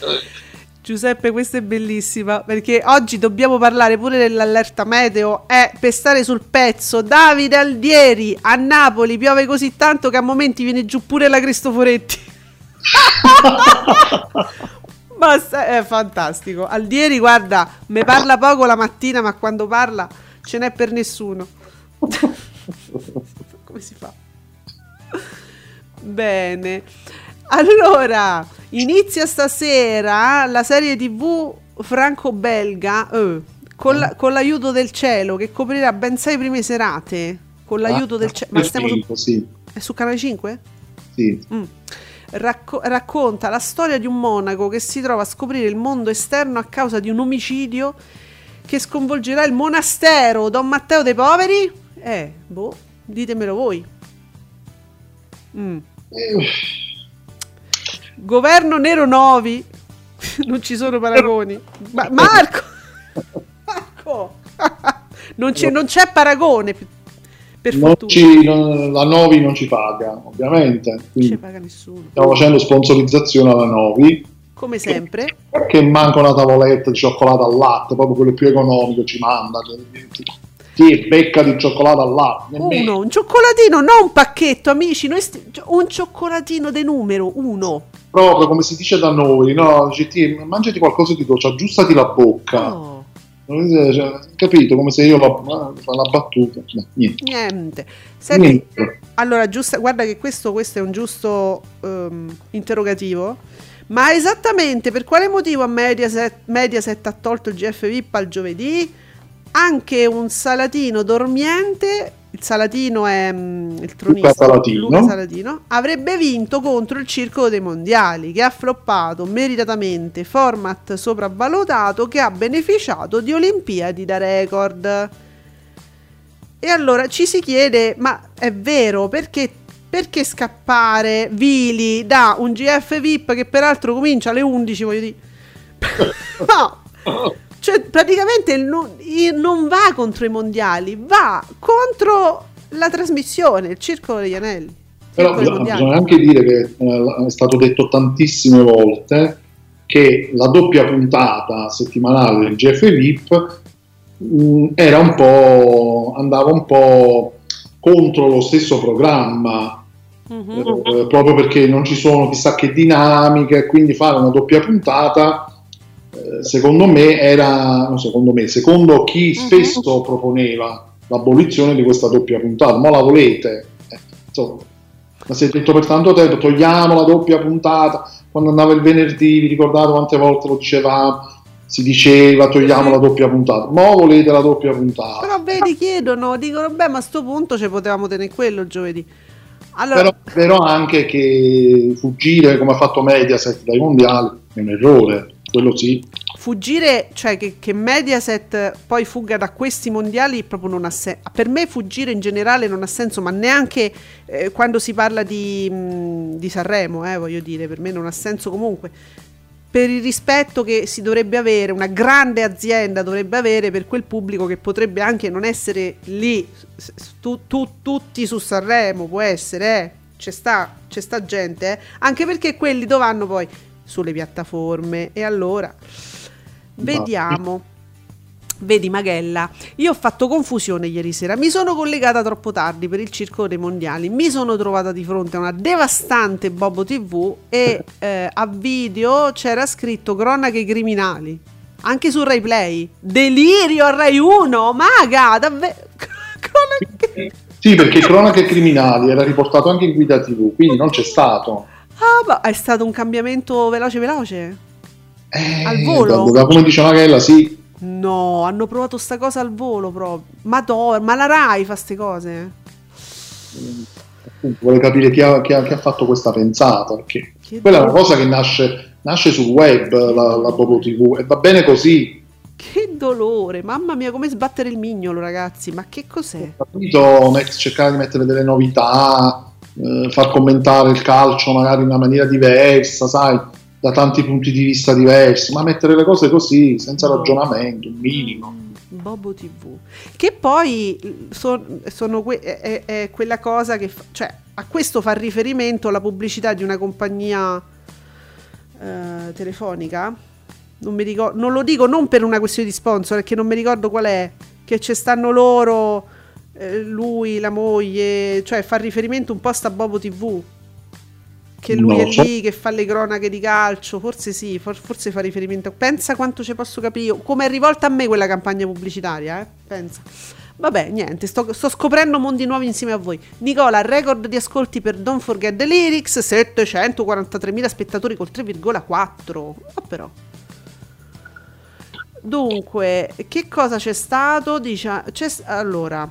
Speaker 2: Giuseppe, questa è bellissima perché oggi dobbiamo parlare pure dell'allerta meteo. È per stare sul pezzo. Davide Aldieri a Napoli piove così tanto che a momenti viene giù pure la Cristoforetti. [laughs] [laughs] Ma sta- è fantastico. Aldieri, guarda, me parla poco la mattina, ma quando parla ce n'è per nessuno. [laughs] Come si fa? Bene. Allora, inizia stasera la serie TV franco-belga eh, con, la- con l'aiuto del cielo che coprirà ben sei prime serate. Con l'aiuto del cielo. Ma stiamo su,
Speaker 3: sì,
Speaker 2: è su canale 5?
Speaker 3: sì.
Speaker 2: Mm. Racco- racconta la storia di un monaco che si trova a scoprire il mondo esterno a causa di un omicidio che sconvolgerà il monastero Don Matteo dei Poveri. Eh, boh, ditemelo voi. Mm. Governo Nero Novi. [laughs] non ci sono paragoni. Ma [laughs] Marco! [laughs] Marco! non, c'è, non c'è paragone. pi- Per
Speaker 3: non
Speaker 2: fortuna.
Speaker 3: ci- la Novi non ci paga, ovviamente.
Speaker 2: Non ci paga nessuno.
Speaker 3: stiamo facendo sponsorizzazione alla Novi.
Speaker 2: Come sempre.
Speaker 3: Che manca una tavoletta di cioccolato al latte, proprio quello più economico ci manda. Chi becca di cioccolato al latte? Nemmeno.
Speaker 2: Uno, un cioccolatino, non un pacchetto, amici. Noi sti- un cioccolatino de numero uno.
Speaker 3: Proprio come si dice da noi, no? Dici, "Ti- mangiati qualcosa di dolce, aggiustati la bocca.
Speaker 2: Oh,
Speaker 3: cioè, capito? Come se io la, la battuta. No, niente.
Speaker 2: niente. Senti,
Speaker 3: Niente.
Speaker 2: allora, giusta, guarda che questo, questo è un giusto ehm, interrogativo. Ma esattamente per quale motivo a Mediaset, Mediaset ha tolto il GF VIP al giovedì? Anche un salatino dormiente, il salatino è mm, il tronista
Speaker 3: Salatino.
Speaker 2: Luca Salatino, avrebbe vinto contro il Circolo dei Mondiali che ha floppato meritatamente format sopravvalutato che ha beneficiato di Olimpiadi da record. E allora ci si chiede, ma è vero, perché, perché scappare vili da un GF VIP che peraltro comincia alle 11, voglio dire? [laughs] no, [laughs] cioè praticamente non, va contro i mondiali, va contro la trasmissione, il Circolo degli Anelli.
Speaker 3: Però bisogna, anche dire che eh, è stato detto tantissime volte che la doppia puntata settimanale del GF VIP mh, era un po' andava un po' contro lo stesso programma
Speaker 2: Mhm.
Speaker 3: eh, proprio perché non ci sono chissà che dinamiche quindi fare una doppia puntata secondo me era no, secondo me secondo chi
Speaker 2: Mhm.
Speaker 3: spesso proponeva l'abolizione di questa doppia puntata ma la volete Eh, insomma, ma si è detto per tanto tempo togliamo la doppia puntata quando andava il venerdì vi ricordate quante volte lo dicevamo si diceva togliamo la doppia puntata. Mo volete la doppia puntata.
Speaker 2: Però vedi, chiedono, dicono, beh, ma a sto punto ci potevamo tenere quello giovedì. Allora,
Speaker 3: Però, però anche che fuggire come ha fatto Mediaset dai mondiali è un errore, quello sì.
Speaker 2: Fuggire, cioè che, che Mediaset poi fugga da questi mondiali proprio non ha senso. Per me fuggire in generale non ha senso, ma neanche eh, quando si parla di, mh, di Sanremo, eh, voglio dire, per me non ha senso comunque. Per il rispetto che si dovrebbe avere, una grande azienda dovrebbe avere per quel pubblico che potrebbe anche non essere lì, tu- tu- tutti su Sanremo, può essere, eh. C'è sta, c'è sta gente, eh. Anche perché quelli dove vanno poi? Sulle piattaforme. E allora... Vediamo. Vedi Magella, io ho fatto confusione ieri sera, mi sono collegata troppo tardi per il circo dei mondiali, mi sono trovata di fronte a una devastante Bobo TV e [laughs] eh, a video c'era scritto cronache criminali, anche su Rai Play, delirio a Rai 1, maga, davvero... [laughs] cronache...
Speaker 3: Sì, perché cronache criminali era riportato anche in guida TV, quindi non c'è stato.
Speaker 2: Ah, ma è stato un cambiamento veloce veloce?
Speaker 3: Eh,
Speaker 2: Al volo?
Speaker 3: Da, da come dice Magella, sì.
Speaker 2: No, hanno provato sta cosa al volo proprio. Ma, do- ma la Rai fa ste cose?
Speaker 3: Appunto, vuole capire chi ha, chi ha- chi ha fatto questa pensata. Perché
Speaker 2: Che
Speaker 3: quella è una
Speaker 2: dolore.
Speaker 3: cosa che nasce, nasce sul web, la, la Bobo TV, e va bene così.
Speaker 2: Che dolore, mamma mia, come sbattere il mignolo, ragazzi. Ma che cos'è?
Speaker 3: capito, met- cercare di mettere delle novità, eh, far commentare il calcio magari in una maniera diversa, sai, da tanti punti di vista diversi, ma mettere le cose così, senza
Speaker 2: No.
Speaker 3: ragionamento, un minimo.
Speaker 2: Bobo TV. Che poi so- sono que- è, è- quella cosa che... fa- cioè, a questo fa riferimento la pubblicità di una compagnia eh, telefonica. Non, mi ricor- non lo dico non per una questione di sponsor, perché non mi ricordo qual è. Che ci stanno loro, eh, lui, la moglie, cioè fa riferimento un po' a sta Bobo TV. Che lui
Speaker 3: Non
Speaker 2: è lì, che fa le cronache di calcio, forse sì, for- forse fa riferimento. Pensa quanto ci posso capire io. Come è rivolta a me quella campagna pubblicitaria, eh? Pensa. Vabbè, niente, sto, sto scoprendo mondi nuovi insieme a voi. Nicola, record di ascolti per Don't Forget the Lyrics, 743.000 spettatori col 3,4. Ah, però. Dunque, che cosa c'è stato? Dice, c'è, allora,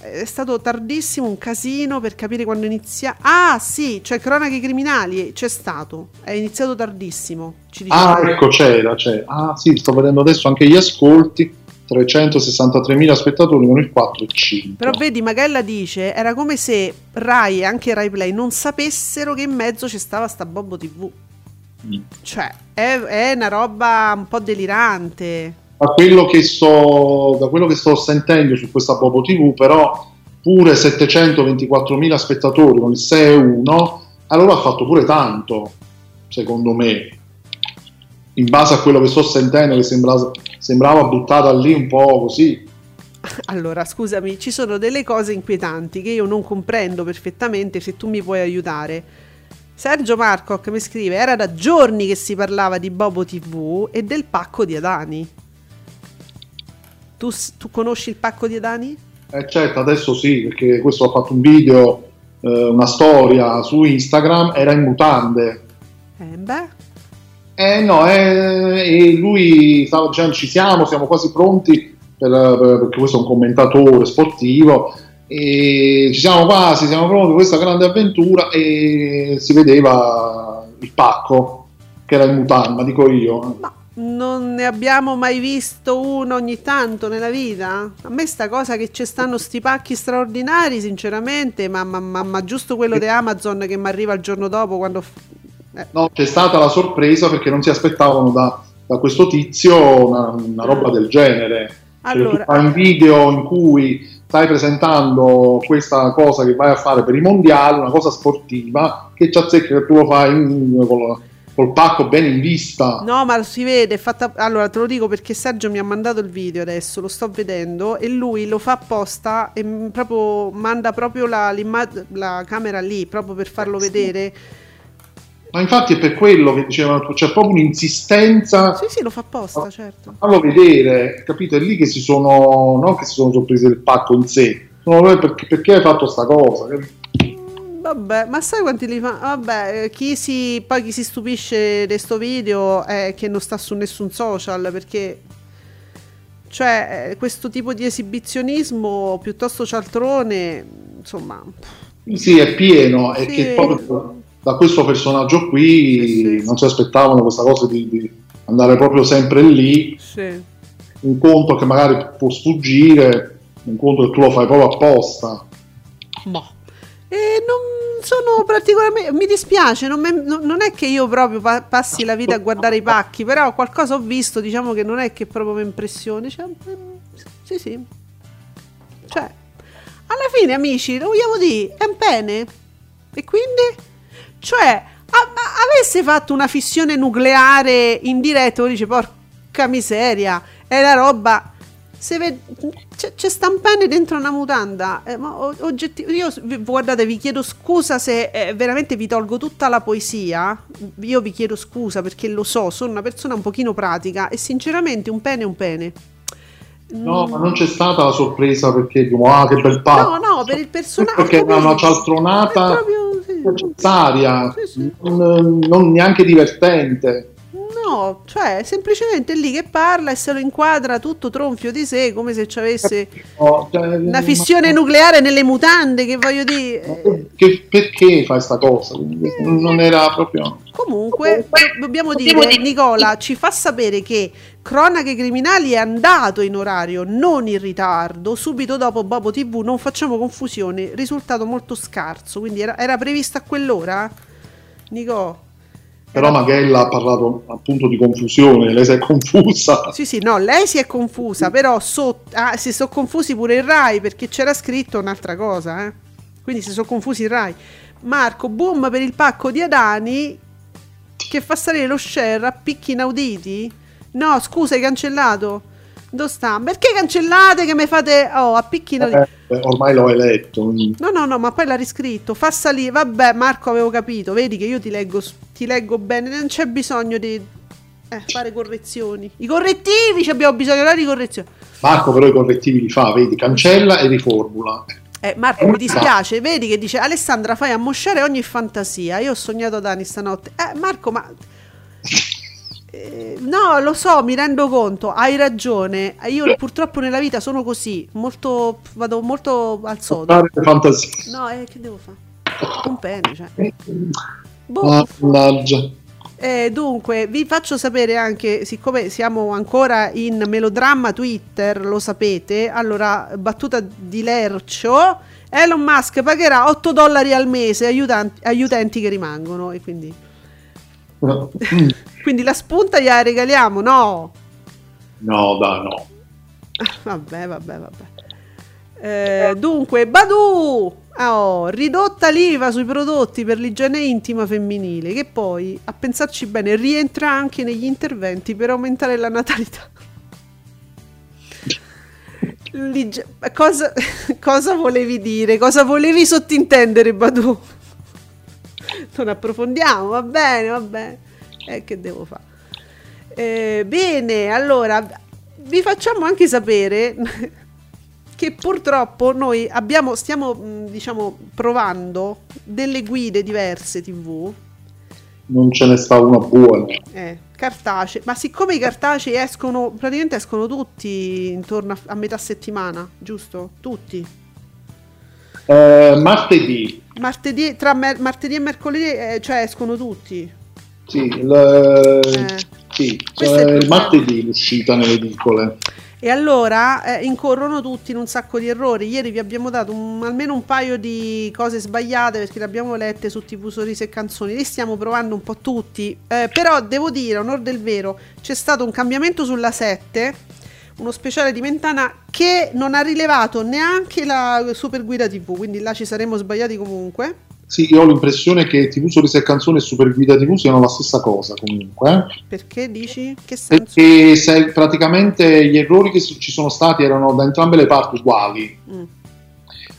Speaker 2: è stato tardissimo, un casino per capire quando inizia. Ah, sì, cioè cronache criminali, c'è stato. È iniziato tardissimo.
Speaker 3: Ah, ecco, c'era, c'era. Ah, sì, sto vedendo adesso anche gli ascolti, 363.000 spettatori con il 4,5.
Speaker 2: Però vedi, Magella dice, era come se Rai e anche Rai Play non sapessero che in mezzo ci stava sta Bobo TV.
Speaker 3: Mm.
Speaker 2: Cioè, è, è una roba un po' delirante.
Speaker 3: Da quello, che sto, da quello che sto sentendo su questa Bobo TV, però, pure 724.000 spettatori con il 6,1, allora ha fatto pure tanto, secondo me. In base a quello che sto sentendo, che sembra- sembrava buttata lì un po' così.
Speaker 2: Allora, scusami, ci sono delle cose inquietanti che io non comprendo perfettamente se tu mi puoi aiutare. Sergio Marcoc mi scrive: Era da giorni che si parlava di Bobo TV e del pacco di Adani. Tu, tu conosci il pacco di Adani?
Speaker 3: Eh, certo, adesso sì, perché questo ha fatto un video, eh, una storia su Instagram, era in mutande.
Speaker 2: Eh, beh,
Speaker 3: Eh no, eh, e lui stava dicendo ci siamo, siamo quasi pronti, per- per- perché questo è un commentatore sportivo, e ci siamo quasi, siamo pronti per questa grande avventura e si vedeva il pacco che era in mutande, ma dico io.
Speaker 2: ma non ne abbiamo mai visto uno ogni tanto nella vita? A me sta cosa che ci stanno sti pacchi straordinari, sinceramente, ma, ma- ma- ma giusto quello di Amazon che mi arriva il giorno dopo quando... eh,
Speaker 3: No, c'è stata la sorpresa perché non si aspettavano da, da questo tizio una, una roba del genere. Cioè,
Speaker 2: Allora,
Speaker 3: fai un video in cui stai presentando questa cosa che vai a fare per i mondiali, una cosa sportiva, che ci azzecca che tu lo fai in- col, col pacco bene in vista.
Speaker 2: No, ma si vede, fatta... Allora, te lo dico perché Sergio mi ha mandato il video adesso, lo sto vedendo, e lui lo fa apposta e proprio manda proprio la, la camera lì, proprio per farlo
Speaker 3: Sì.
Speaker 2: vedere.
Speaker 3: Ma infatti è per quello che dicevano c'è proprio un'insistenza
Speaker 2: Sì, sì, lo fa apposta, certo.
Speaker 3: farlo vedere, capito? È lì che si sono, non che si sono sorpresi del pacco in sé, sono perché, perché hai fatto sta cosa. capito?
Speaker 2: Vabbè, ma sai quanti li fa? Vabbè, eh, chi si, poi chi si stupisce di sto video è che non sta su nessun social perché cioè eh, questo tipo di esibizionismo piuttosto cialtrone, insomma,
Speaker 3: Sì, è pieno, è
Speaker 2: Sì.
Speaker 3: che proprio da questo personaggio qui
Speaker 2: Sì, sì,
Speaker 3: non si aspettavano questa cosa di, di andare proprio sempre lì,
Speaker 2: sì.
Speaker 3: un conto che magari può sfuggire, un conto che tu lo fai proprio apposta.
Speaker 2: E non sono particolarmente. Mi dispiace, non, me- non- è che io proprio pa- passi la vita a guardare i pacchi, però qualcosa ho visto, diciamo che non è che proprio mi impressioni. Cioè, mm, sì, sì. Cioè, alla fine, amici, lo vogliamo dire, è un pene. E quindi? Cioè, a- avesse fatto una fissione nucleare in diretta, dice, porca miseria, è la roba. Se ved- c'è, c'è sta un pene dentro una mutanda. eh, oggetti- io guardate, vi chiedo scusa se eh, veramente vi tolgo tutta la poesia. Io vi chiedo scusa perché lo so, sono una persona un pochino pratica e sinceramente un pene è un pene.
Speaker 3: No, ma non c'è stata la sorpresa perché dico, ah, che bel pacco.
Speaker 2: No, no, per il personaggio.
Speaker 3: Perché era una cialtronata
Speaker 2: proprio, sì.
Speaker 3: necessaria,
Speaker 2: Sì, sì.
Speaker 3: non, non neanche divertente.
Speaker 2: No, cioè, semplicemente è lì che parla e se lo inquadra tutto tronfio di sé, come se ci avesse
Speaker 3: No, cioè,
Speaker 2: una fissione
Speaker 3: ma-
Speaker 2: nucleare nelle mutande, che voglio dire.
Speaker 3: che- perché fai sta cosa? Non era proprio...
Speaker 2: Comunque, do- dobbiamo dire, Nicola ci fa sapere che Cronache Criminali è andato in orario, non in ritardo, subito dopo Bobo TV, non facciamo confusione, risultato molto scarso, quindi era, era previsto a quell'ora? Nico?
Speaker 3: Però Maghella ha parlato appunto di confusione, lei si è confusa.
Speaker 2: Sì, sì, no, lei si è confusa, però so- ah, si sono confusi pure il Rai perché c'era scritto un'altra cosa, eh. Quindi si sono confusi il Rai. Marco, boom per il pacco di Adani che fa salire lo share a picchi inauditi? No, scusa, hai cancellato. Dove sta? Perché cancellate che mi fate... Oh, a picchi inauditi.
Speaker 3: Eh, ormai l'ho eletto.
Speaker 2: No, no, no, ma poi l'ha riscritto. Fa salire. Vabbè, Marco, avevo capito. Vedi che io ti leggo, ti leggo bene. Non c'è bisogno di eh, fare correzioni. I correttivi, ci abbiamo bisogno di correzioni.
Speaker 3: Marco però i correttivi li fa, vedi, cancella e riformula.
Speaker 2: Eh, Marco, mi dispiace. Vedi che dice Alessandra, fai ammosciare ogni fantasia. Io ho sognato Dani stanotte. Eh, Marco, ma. No, lo so, mi rendo conto, hai ragione. Io purtroppo nella vita sono così, molto vado molto al sodo.
Speaker 3: Fantasie.
Speaker 2: No, eh, che devo fare? Un pene, cioè. Boh.
Speaker 3: Ah, Mannaggia.
Speaker 2: Eh, dunque, vi faccio sapere anche, siccome siamo ancora in melodramma Twitter, lo sapete, allora, battuta di Lercio, Elon Musk pagherà 8 dollari al mese agli agli utenti che rimangono e quindi, [laughs] quindi la spunta gliela regaliamo, no?
Speaker 3: No, dai, no.
Speaker 2: Vabbè, vabbè, vabbè. Eh, dunque, Badu! Oh, ridotta l'IVA sui prodotti per l'igiene intima femminile, che poi, a pensarci bene, rientra anche negli interventi per aumentare la natalità. L'ig- cosa, [laughs] cosa volevi dire? Cosa volevi sottintendere, Badu? [laughs] Non approfondiamo, va bene, va bene. Eh, che devo fare? Eh, bene, allora vi facciamo anche sapere [laughs] che purtroppo noi abbiamo, stiamo mh, diciamo provando delle guide diverse TV
Speaker 3: Non ce ne sta una buona.
Speaker 2: eh, cartacee, ma siccome i cartacei escono praticamente escono tutti intorno a, a metà settimana, giusto? Tutti.
Speaker 3: Eh, martedì,
Speaker 2: Martedì, tra mer- martedì e mercoledì, eh, cioè escono tutti.
Speaker 3: sì, il,
Speaker 2: Eh.
Speaker 3: sì,
Speaker 2: Questo è il
Speaker 3: eh, martedì l'uscita nelle edicole.
Speaker 2: E allora eh, incorrono tutti in un sacco di errori. Ieri vi abbiamo dato un- almeno un paio di cose sbagliate perché le abbiamo lette su TV Sorrisi e Canzoni. Li stiamo provando un po' tutti. Eh, però devo dire, onor del vero, c'è stato un cambiamento sulla 7, uno speciale di Mentana che non ha rilevato neanche la super guida TV. Quindi là ci saremmo sbagliati comunque.
Speaker 3: Sì, io ho l'impressione che TV Sorrisi e Canzoni e Super Guida TV siano la stessa cosa comunque.
Speaker 2: Perché dici? Che senso?
Speaker 3: Perché se praticamente gli errori che ci sono stati erano da entrambe le parti uguali.
Speaker 2: Mm.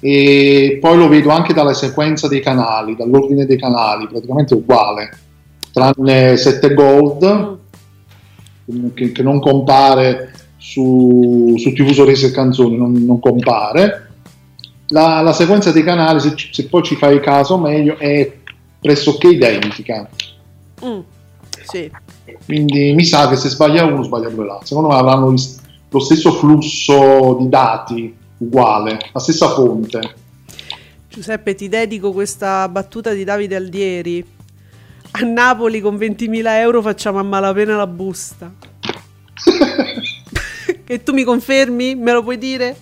Speaker 3: E poi lo vedo anche dalla sequenza dei canali, dall'ordine dei canali, praticamente uguale. Tranne 7 Gold,
Speaker 2: Mm.
Speaker 3: che, che non compare su, su TV Sorrisi e Canzoni, non, non compare. la, la sequenza dei canali, se, se poi ci fai caso meglio, è pressoché identica.
Speaker 2: Mm, sì.
Speaker 3: Quindi mi sa che se sbaglia uno, sbaglia due là. Secondo me avranno lo stesso flusso di dati uguale, la stessa fonte.
Speaker 2: Giuseppe, ti dedico questa battuta di Davide Aldieri. A Napoli con 20.000 euro facciamo a malapena la busta. [laughs] che tu mi confermi? Me lo puoi dire?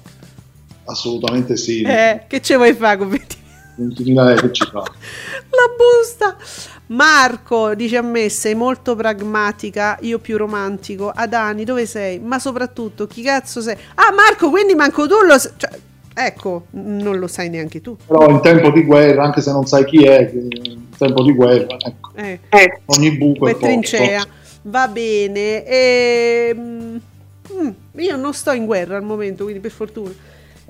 Speaker 3: Assolutamente sì.
Speaker 2: Eh, che ce vuoi fare con 20.000
Speaker 3: 20.000 euro che ci fa. [laughs]
Speaker 2: La busta. Marco dice a me: Sei molto pragmatica, io più romantico. Adani, dove sei? Ma soprattutto, chi cazzo sei? Ah, Marco, quindi manco tu lo sai. Cioè, ecco, non lo sai neanche tu.
Speaker 3: Però in tempo di guerra, anche se non sai chi è, in tempo di guerra, ecco,
Speaker 2: Eh,
Speaker 3: ogni buco è
Speaker 2: trincea. Va bene. ehm, mm, io non sto in guerra al momento, quindi per fortuna.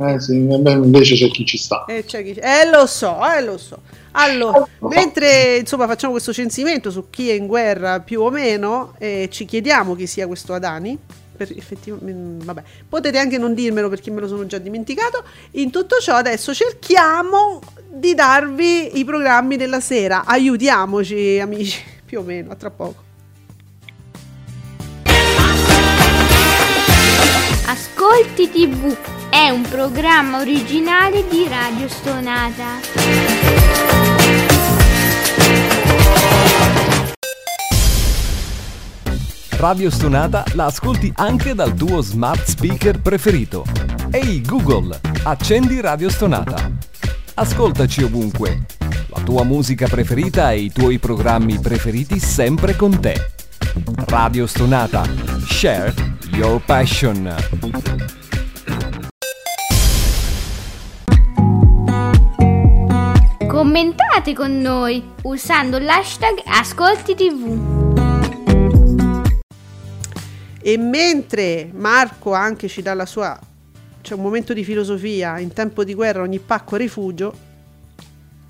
Speaker 3: Eh sì, invece c'è chi ci sta.
Speaker 2: Eh, chi- eh, lo so, eh, lo so. Allora, mentre insomma facciamo questo censimento su chi è in guerra più o meno, eh, ci chiediamo chi sia questo Adani. Per effettivamente, vabbè, potete anche non dirmelo perché me lo sono già dimenticato. In tutto ciò, adesso cerchiamo di darvi i programmi della sera. Aiutiamoci, amici, [laughs] più o meno, a tra poco.
Speaker 4: Ascolti TV è un programma originale di Radio Stonata.
Speaker 5: Radio Stonata la ascolti anche dal tuo smart speaker preferito. Ehi Google, accendi Radio Stonata. Ascoltaci ovunque. La tua musica preferita e i tuoi programmi preferiti sempre con te. Radio Stonata. Share your passion.
Speaker 4: Commentate con noi usando l'hashtag Ascolti TV.
Speaker 2: E mentre Marco anche ci dà la sua c'è un momento di filosofia in tempo di guerra ogni pacco è rifugio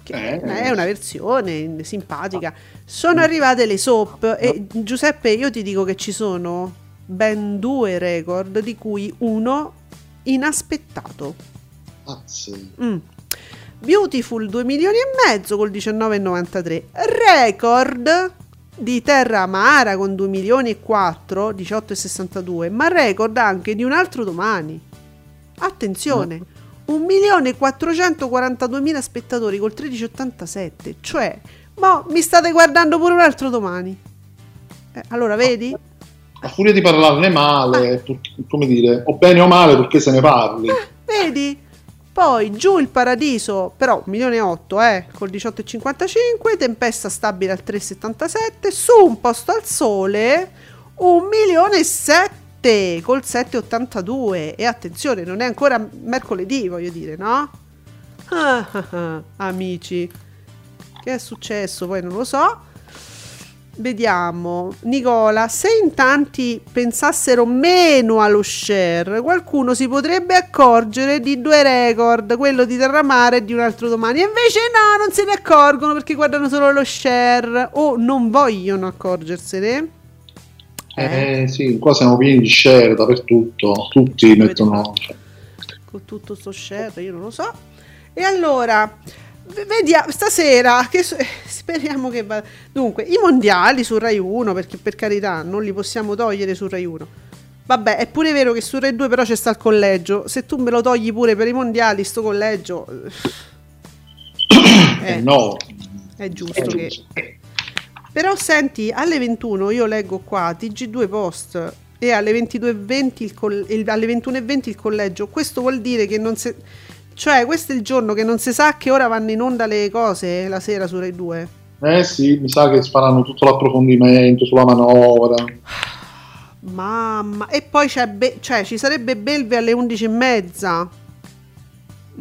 Speaker 2: che
Speaker 3: Eh,
Speaker 2: è una versione simpatica sono arrivate le soap e Giuseppe io ti dico che ci sono ben due record di cui uno inaspettato.
Speaker 3: Ah, sì.
Speaker 2: Mm. Beautiful 2 milioni e mezzo col 19,93 record di Terra Amara con 2 milioni e 4 18,62 ma record anche di un altro domani. Attenzione 1 milione e 442 mila spettatori col 13,87 cioè mo mi state guardando pure un altro domani. Eh, allora vedi
Speaker 3: A furia di parlarne male, pur- come dire, o bene o male, perché se ne parli.
Speaker 2: Vedi? Poi giù il paradiso, però 1 milione e 8, eh, col 18,55, tempesta stabile al 3,77, su un posto al sole 1 milione e 7 col 7,82 e attenzione, non è ancora mercoledì, voglio dire, no? Ah, ah, ah, amici, che è successo? Poi non lo so. Vediamo, Nicola, se in tanti pensassero meno allo share, qualcuno si potrebbe accorgere di due record, quello di Terramare e di un altro domani. E invece no, non se ne accorgono perché guardano solo lo share o non vogliono accorgersene.
Speaker 3: Eh, sì, qua siamo pieni di share dappertutto, tutti mettono...
Speaker 2: Con tutto sto share, io non lo so. E allora, vediamo, stasera, che s- speriamo che va... Dunque, i mondiali su Rai 1, perché per carità non li possiamo togliere su Rai 1. Vabbè, è pure vero che su Rai 2 però c'è sta il collegio. Se tu me lo togli pure per i mondiali, sto collegio...
Speaker 3: eh,
Speaker 2: Eh,
Speaker 3: no,
Speaker 2: è giusto
Speaker 3: è
Speaker 2: che...
Speaker 3: giusto.
Speaker 2: Però senti, alle 21 io leggo qua TG2 Post e alle 22.20 il coll- il- alle 21.20 il collegio. Questo vuol dire che non si... Cioè, questo è il giorno che non si sa che ora vanno in onda le cose la sera su Rai 2.
Speaker 3: Eh sì, mi sa che faranno tutto l'approfondimento sulla manovra.
Speaker 2: Mamma, e poi c'è Be- cioè, ci sarebbe Belve alle 11.30.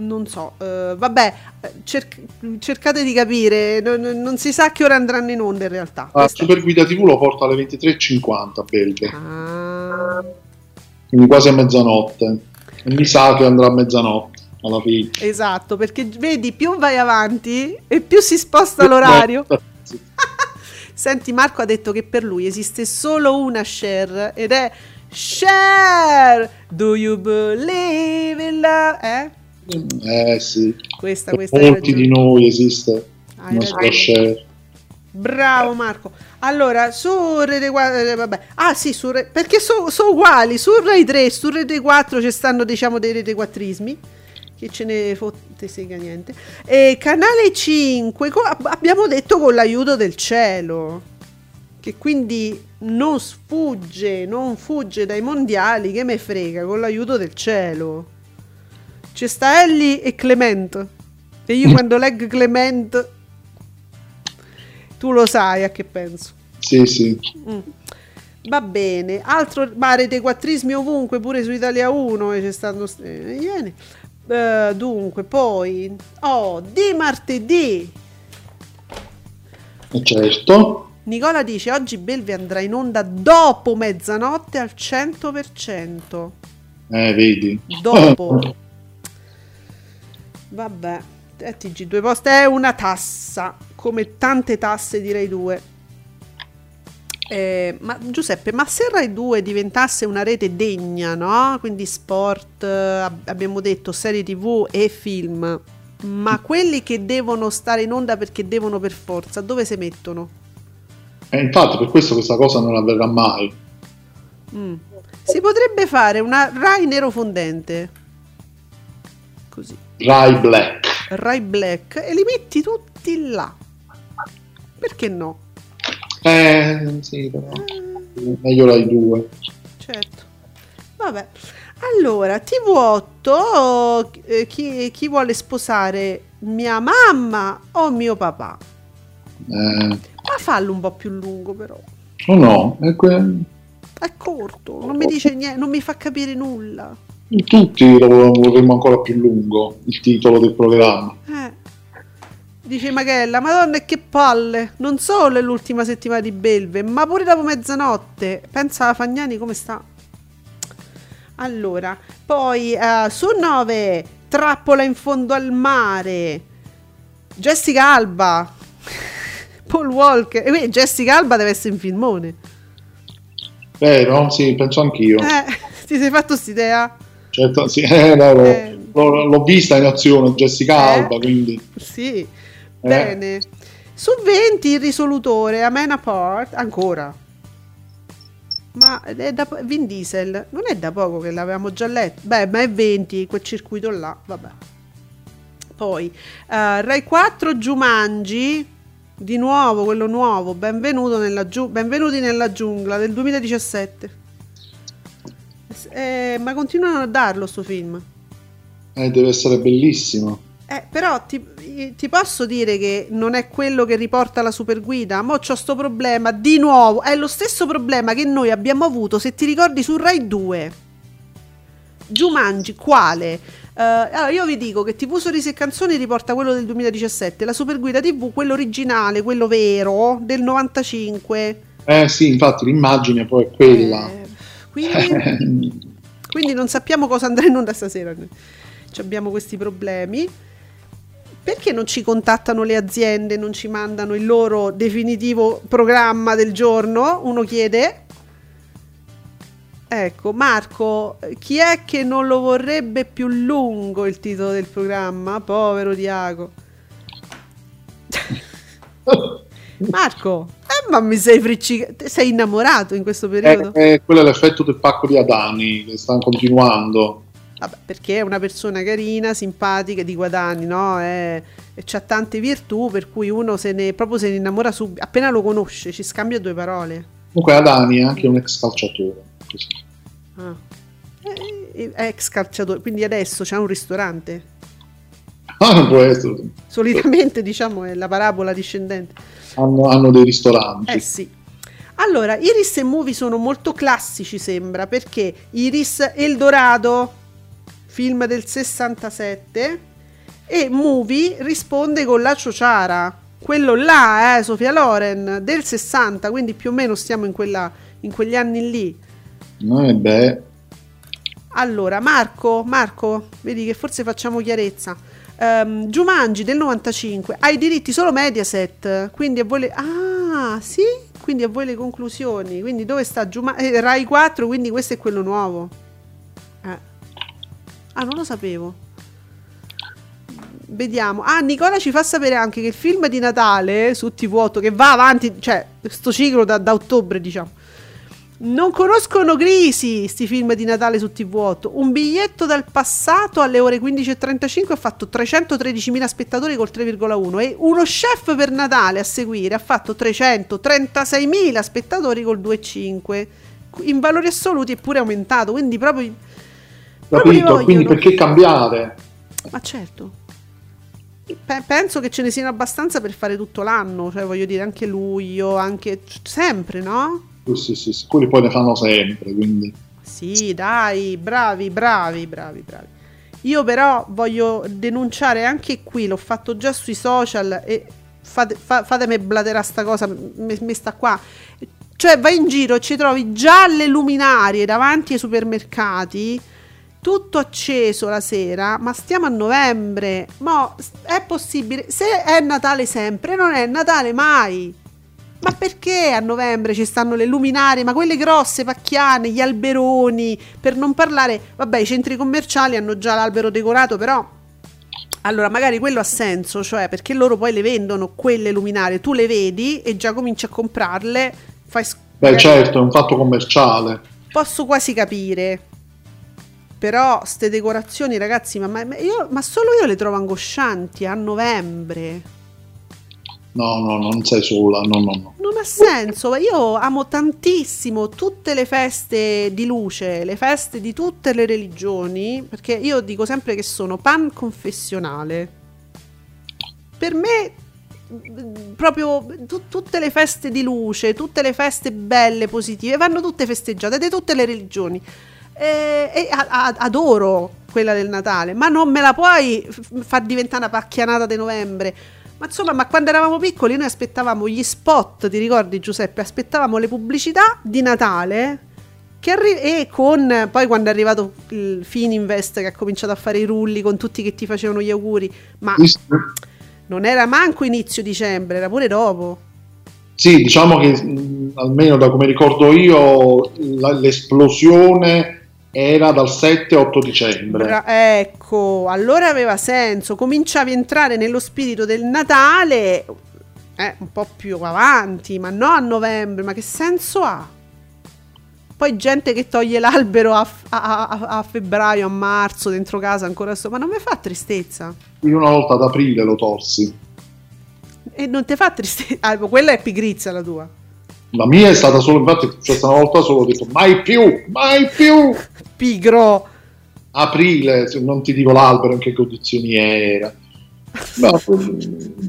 Speaker 2: Non so, eh, vabbè, eh, cerc- cercate di capire, non, non- si sa che ora andranno in onda in realtà.
Speaker 3: La
Speaker 2: Questa-
Speaker 3: Super Guida TV lo porta alle 23.50 Belve,
Speaker 2: Ah,
Speaker 3: quindi quasi a mezzanotte. E mi sa che andrà a mezzanotte alla fine.
Speaker 2: esatto, perché vedi, più vai avanti e più si sposta l'orario. [laughs] Senti, Marco ha detto che per lui esiste solo una share ed è share. Do you believe in love? Eh?
Speaker 3: Eh sì,
Speaker 2: Questa,
Speaker 3: per
Speaker 2: questa
Speaker 3: molti di noi esiste
Speaker 2: Hai
Speaker 3: uno
Speaker 2: ragione.
Speaker 3: share.
Speaker 2: Bravo Marco. Allora, su Rete 4, eh, vabbè. Ah sì, su Re- perché sono uguali, su Rai 3, su Rete 4 ci stanno diciamo dei Rete 4ismi, che ce ne fotte sega niente. E canale 5, co- ab- abbiamo detto con l'aiuto del cielo, che quindi non sfugge, non fugge dai mondiali, che me frega, con l'aiuto del cielo. C'è sta Ellie e Clement. E io [laughs] quando leggo Clement tu lo sai a che penso.
Speaker 3: Sì, sì.
Speaker 2: Mm. Va bene, altro ma rete quattrismi ovunque, pure su Italia 1 e c'è stato eh, Eh, dunque, poi oh, di martedì.
Speaker 3: Certo.
Speaker 2: Nicola dice oggi Belve andrà in onda dopo mezzanotte al 100%.
Speaker 3: Eh, vedi.
Speaker 2: Dopo. [laughs] Vabbè, eh, TG2 Post è una tassa, come tante tasse di Rai 2. Eh, ma Giuseppe, ma se Rai 2 diventasse una rete degna, no? Quindi sport, eh, ab- abbiamo detto serie TV e film, ma quelli che devono stare in onda perché devono per forza, dove si mettono?
Speaker 3: E infatti per questo questa cosa non avverrà mai.
Speaker 2: Mm. Si potrebbe fare una Rai nero fondente. Così.
Speaker 3: Rai Black.
Speaker 2: Rai Black e li metti tutti là. Perché no?
Speaker 3: Eh, sì, però. Meglio Rai 2.
Speaker 2: Certo. Vabbè. Allora, TV8, eh, chi, chi vuole sposare mia mamma o mio papà?
Speaker 3: Eh,
Speaker 2: Ma fallo un po' più lungo però.
Speaker 3: o no, è que-
Speaker 2: È corto, non mi dice niente, non mi fa capire nulla.
Speaker 3: tutti lo vorremmo ancora più lungo, il titolo del programma.
Speaker 2: Eh. Dice Magella, madonna che palle, non solo è l'ultima settimana di Belve, ma pure dopo mezzanotte. Pensa a Fagnani come sta. Allora, poi eh, su 9, Trappola in fondo al mare, Jessica Alba, [laughs] Paul Walker, e quindi Jessica Alba deve essere in filmone.
Speaker 3: Vero? Sì, penso anch'io.
Speaker 2: Eh, [laughs] ti sei fatto quest'idea?
Speaker 3: Certo, sì, [laughs] eh, no, l'ho,
Speaker 2: Eh.
Speaker 3: l'ho- l'ho vista in azione Jessica
Speaker 2: Eh?
Speaker 3: Alba, quindi
Speaker 2: Sì, bene. Su 20 il risolutore, Amen Apart, ancora. Ma è da, Vin Diesel, non è da poco che l'avevamo già letto. Beh, ma è 20, quel circuito là, vabbè. Poi, eh, Rai 4 Jumanji, di nuovo, quello nuovo, benvenuto nella giu- benvenuti nella giungla del 2017. Eh, ma continuano a darlo sto film.
Speaker 3: eh, deve essere bellissimo.
Speaker 2: Eh, però ti, ti posso dire che non è quello che riporta la superguida. Mo' c'ho sto problema di nuovo. È lo stesso problema che noi abbiamo avuto, se ti ricordi, su Rai 2. Jumanji, quale? Eh, allora, io vi dico che TV Sorrisi e Canzoni riporta quello del 2017, la Superguida TV, quello originale, quello vero, del 95.
Speaker 3: Eh sì, infatti l'immagine poi è quella.
Speaker 2: Eh, quindi, [laughs] quindi non sappiamo cosa andrà in onda stasera. Ci abbiamo questi problemi. Perché non ci contattano le aziende, non ci mandano il loro definitivo programma del giorno? Uno chiede. Ecco, Marco, chi è che non lo vorrebbe più lungo il titolo del programma? Povero Diago. [laughs] Marco, eh, ma mi sei friccicato, sei innamorato in questo periodo?
Speaker 3: Eh, eh, quello è l'effetto del pacco di Adani che stanno continuando.
Speaker 2: Vabbè, perché è una persona carina, simpatica, di guadagni, no? E, e c'ha tante virtù per cui uno se ne, proprio se ne innamora subito, appena lo conosce, ci scambia due parole.
Speaker 3: Comunque Adani è anche un ex calciatore. così.
Speaker 2: Ah. Eh, È ex calciatore, quindi adesso c'ha un ristorante. [laughs]
Speaker 3: Ah, non può essere.
Speaker 2: Solitamente, diciamo, è la parabola discendente.
Speaker 3: Hanno, hanno dei ristoranti.
Speaker 2: Eh sì. Allora, Iris e Movie sono molto classici, sembra, perché Iris Eldorado, film del 67, e Movie risponde con La Ciociara, quello là, eh, Sofia Loren, del 60, quindi più o meno stiamo in, quella, in quegli anni lì.
Speaker 3: Eh, beh,
Speaker 2: Allora, Marco, Marco, vedi che forse facciamo chiarezza. Ehm, Jumanji del 95 ha i diritti solo Mediaset, quindi a voi le... Ah, sì? Quindi a voi le conclusioni. Quindi dove sta Jumanji? Eh, Rai 4, quindi questo è quello nuovo. Ah, non lo sapevo. Vediamo. Ah, Nicola ci fa sapere anche che il film di Natale su TV8 che va avanti, cioè, sto ciclo da, da ottobre, diciamo. Non conoscono crisi sti film di Natale su TV8. Un biglietto dal passato alle ore 15.35 ha fatto 313.000 spettatori col 3,1 e uno chef per Natale a seguire ha fatto 336.000 spettatori col 2,5. In valori assoluti è pure aumentato, quindi proprio...
Speaker 3: Capito? Quindi perché cambiare?
Speaker 2: Ma certo. Pe- penso che ce ne siano abbastanza per fare tutto l'anno, cioè voglio dire anche luglio, anche sempre, no?
Speaker 3: Sì, sì, sì, quelli poi ne fanno sempre, quindi...
Speaker 2: Sì, dai, bravi, bravi, bravi, bravi. Io però voglio denunciare anche qui, l'ho fatto già sui social e fate, fa- fatemi blaterare sta cosa, mi mi sta qua. Cioè vai in giro e ci trovi già le luminarie davanti ai supermercati, tutto acceso la sera, ma stiamo a novembre. Ma è possibile? Se è Natale sempre, non è Natale mai. Ma perché a novembre ci stanno le luminarie, ma quelle grosse, pacchiane, gli alberoni, per non parlare, vabbè, i centri commerciali hanno già l'albero decorato, però allora magari quello ha senso, cioè perché loro poi le vendono quelle luminarie, tu le vedi e già cominci a comprarle, fai sc-
Speaker 3: Beh, certo, è un fatto commerciale.
Speaker 2: Posso quasi capire. Però ste decorazioni, ragazzi, ma, ma- io- ma solo io le trovo angoscianti a novembre.
Speaker 3: No, no, non sei sola, no, no, no.
Speaker 2: Non ha senso, io amo tantissimo tutte le feste di luce, le feste di tutte le religioni, perché io dico sempre che sono pan confessionale. Per me proprio tu- tutte le feste di luce, tutte le feste belle, positive, vanno tutte festeggiate di tutte le religioni. E, e a- adoro quella del Natale, ma non me la puoi far diventare una pacchianata di novembre. Ma insomma, ma quando eravamo piccoli noi aspettavamo gli spot, ti ricordi Giuseppe? Aspettavamo le pubblicità di Natale che arri- e con poi quando è arrivato il Fininvest che ha cominciato a fare i rulli con tutti che ti facevano gli auguri, ma non era manco inizio dicembre, era pure dopo.
Speaker 3: Sì, diciamo che mh, almeno da come ricordo io l'esplosione era dal 7-8 dicembre.
Speaker 2: Bra- ecco, allora aveva senso, cominciavi a entrare nello spirito del Natale eh, un po' più avanti, ma no a novembre, ma che senso ha? Poi gente che toglie l'albero a, a- a- a febbraio, a marzo, dentro casa ancora sto, ma non mi fa tristezza.
Speaker 3: Io una volta ad aprile lo tolsi.
Speaker 2: E non ti fa tristezza. Ah, quella è pigrizia la tua.
Speaker 3: La mia è stata solo, infatti, è una volta solo, ho detto mai più, mai più.
Speaker 2: Pigro.
Speaker 3: Aprile, non ti dico l'albero in che condizioni era. Ma,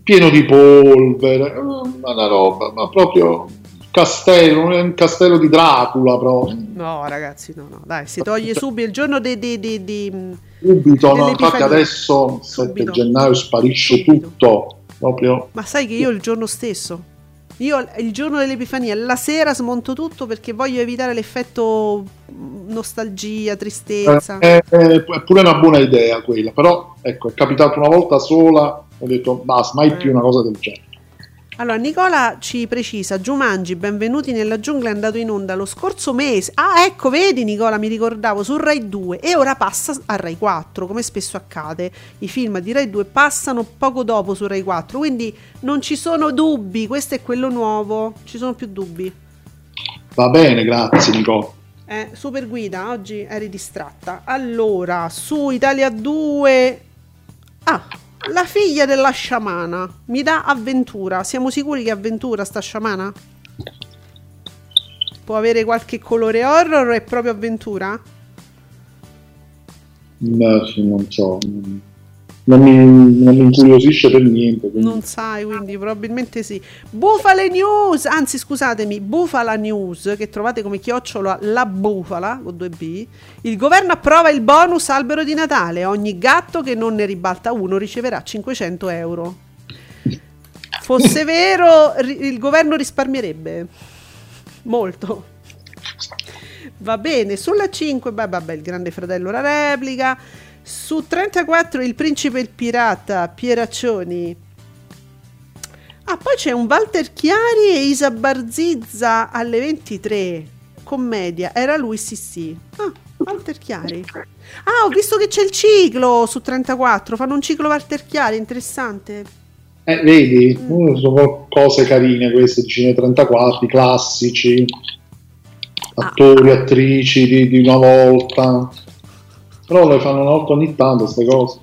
Speaker 3: pieno di polvere, eh, una roba, ma proprio castello, un castello di Dracula proprio.
Speaker 2: No, ragazzi, no, no, dai, si toglie subito il giorno di... di, di, di-
Speaker 3: Subito, no, infatti adesso 7
Speaker 2: Subito.
Speaker 3: gennaio sparisce
Speaker 2: Subito.
Speaker 3: tutto, proprio
Speaker 2: Ma sai che io il giorno stesso, io il giorno dell'Epifania, la sera smonto tutto perché voglio evitare l'effetto mm, nostalgia, tristezza.
Speaker 3: Eh, è, è pure una buona idea quella, però ecco, è capitato una volta sola, ho detto basta, mai più una cosa del genere.
Speaker 2: Allora, Nicola ci precisa, Jumanji, benvenuti nella giungla, è andato in onda lo scorso mese. Ah, ecco, vedi Nicola, mi ricordavo, su Rai 2 e ora passa a Rai 4, come spesso accade. I film di Rai 2 passano poco dopo su Rai 4, quindi non ci sono dubbi, questo è quello nuovo, ci sono più dubbi.
Speaker 3: Va bene, grazie Nico.
Speaker 2: Eh, super guida, oggi eri distratta. Allora, su Italia 2... Ah, la figlia della sciamana mi dà avventura. Siamo sicuri che avventura sta sciamana? Può avere qualche colore horror o è proprio avventura?
Speaker 3: No, non so, non mi, non mi incuriosisce per niente. quindi-
Speaker 2: Non sai, quindi probabilmente sì. Bufale News, anzi scusatemi, Bufala News, che trovate come chiocciola la bufala, con due B. Il governo approva il bonus albero di Natale. Ogni gatto che non ne ribalta uno riceverà 500 euro. Fosse vero, il governo risparmierebbe. Molto. Va bene, sulla 5, beh, vabbè, il grande fratello la replica. Su 34 il principe e il pirata, Pieraccioni. Ah, poi c'è un Walter Chiari e Isa Barzizza alle 23. Commedia, era lui sì sì. Ah, Walter Chiari. Ah, ho visto che c'è il ciclo su 34. Fanno un ciclo Walter Chiari, interessante.
Speaker 3: Eh, vedi, uh, sono cose carine queste di Cine 34, classici, attori, attrici di, di una volta. Però le fanno una ogni tanto queste cose.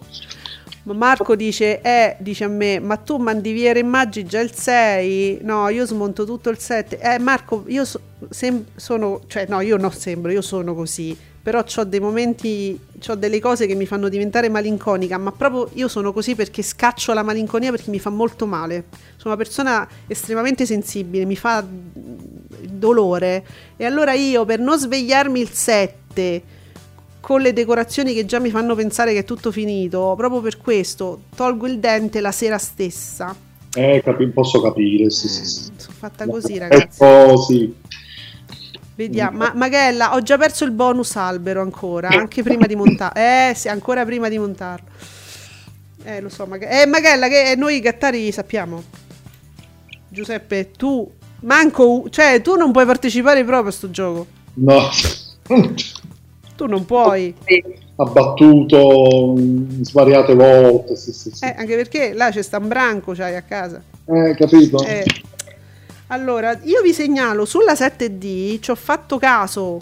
Speaker 2: Ma Marco dice, eh, dice a me, ma tu mandi via le già il 6? No, io smonto tutto il 7. Eh, Marco, io so- sem- sono, cioè no, io non sembro, io sono così. Però ho dei momenti, ho delle cose che mi fanno diventare malinconica, ma proprio io sono così perché scaccio la malinconia perché mi fa molto male. Sono una persona estremamente sensibile, mi fa dolore. E allora io, per non svegliarmi il 7 con le decorazioni che già mi fanno pensare che è tutto finito, proprio per questo tolgo il dente la sera stessa.
Speaker 3: Eh, capi- posso capire, sì, sì, sì.
Speaker 2: Sono fatta così, ragazzi.
Speaker 3: Ecco, sì.
Speaker 2: Vediamo. Ma Magella, ho già perso il bonus albero ancora, anche prima di montarlo. Eh, sì, ancora prima di montarlo. Eh, lo so, Magella. Eh, Magella, che noi gattari sappiamo. Giuseppe, tu manco, cioè, tu non puoi partecipare proprio a sto gioco.
Speaker 3: No. [laughs]
Speaker 2: Tu non puoi.
Speaker 3: Abbattuto mh, svariate volte, sì, sì, sì.
Speaker 2: Eh, anche perché là c'è sta un branco, c'hai a casa.
Speaker 3: Eh, capito?
Speaker 2: Eh. Allora, io vi segnalo sulla 7D, ci ho fatto caso,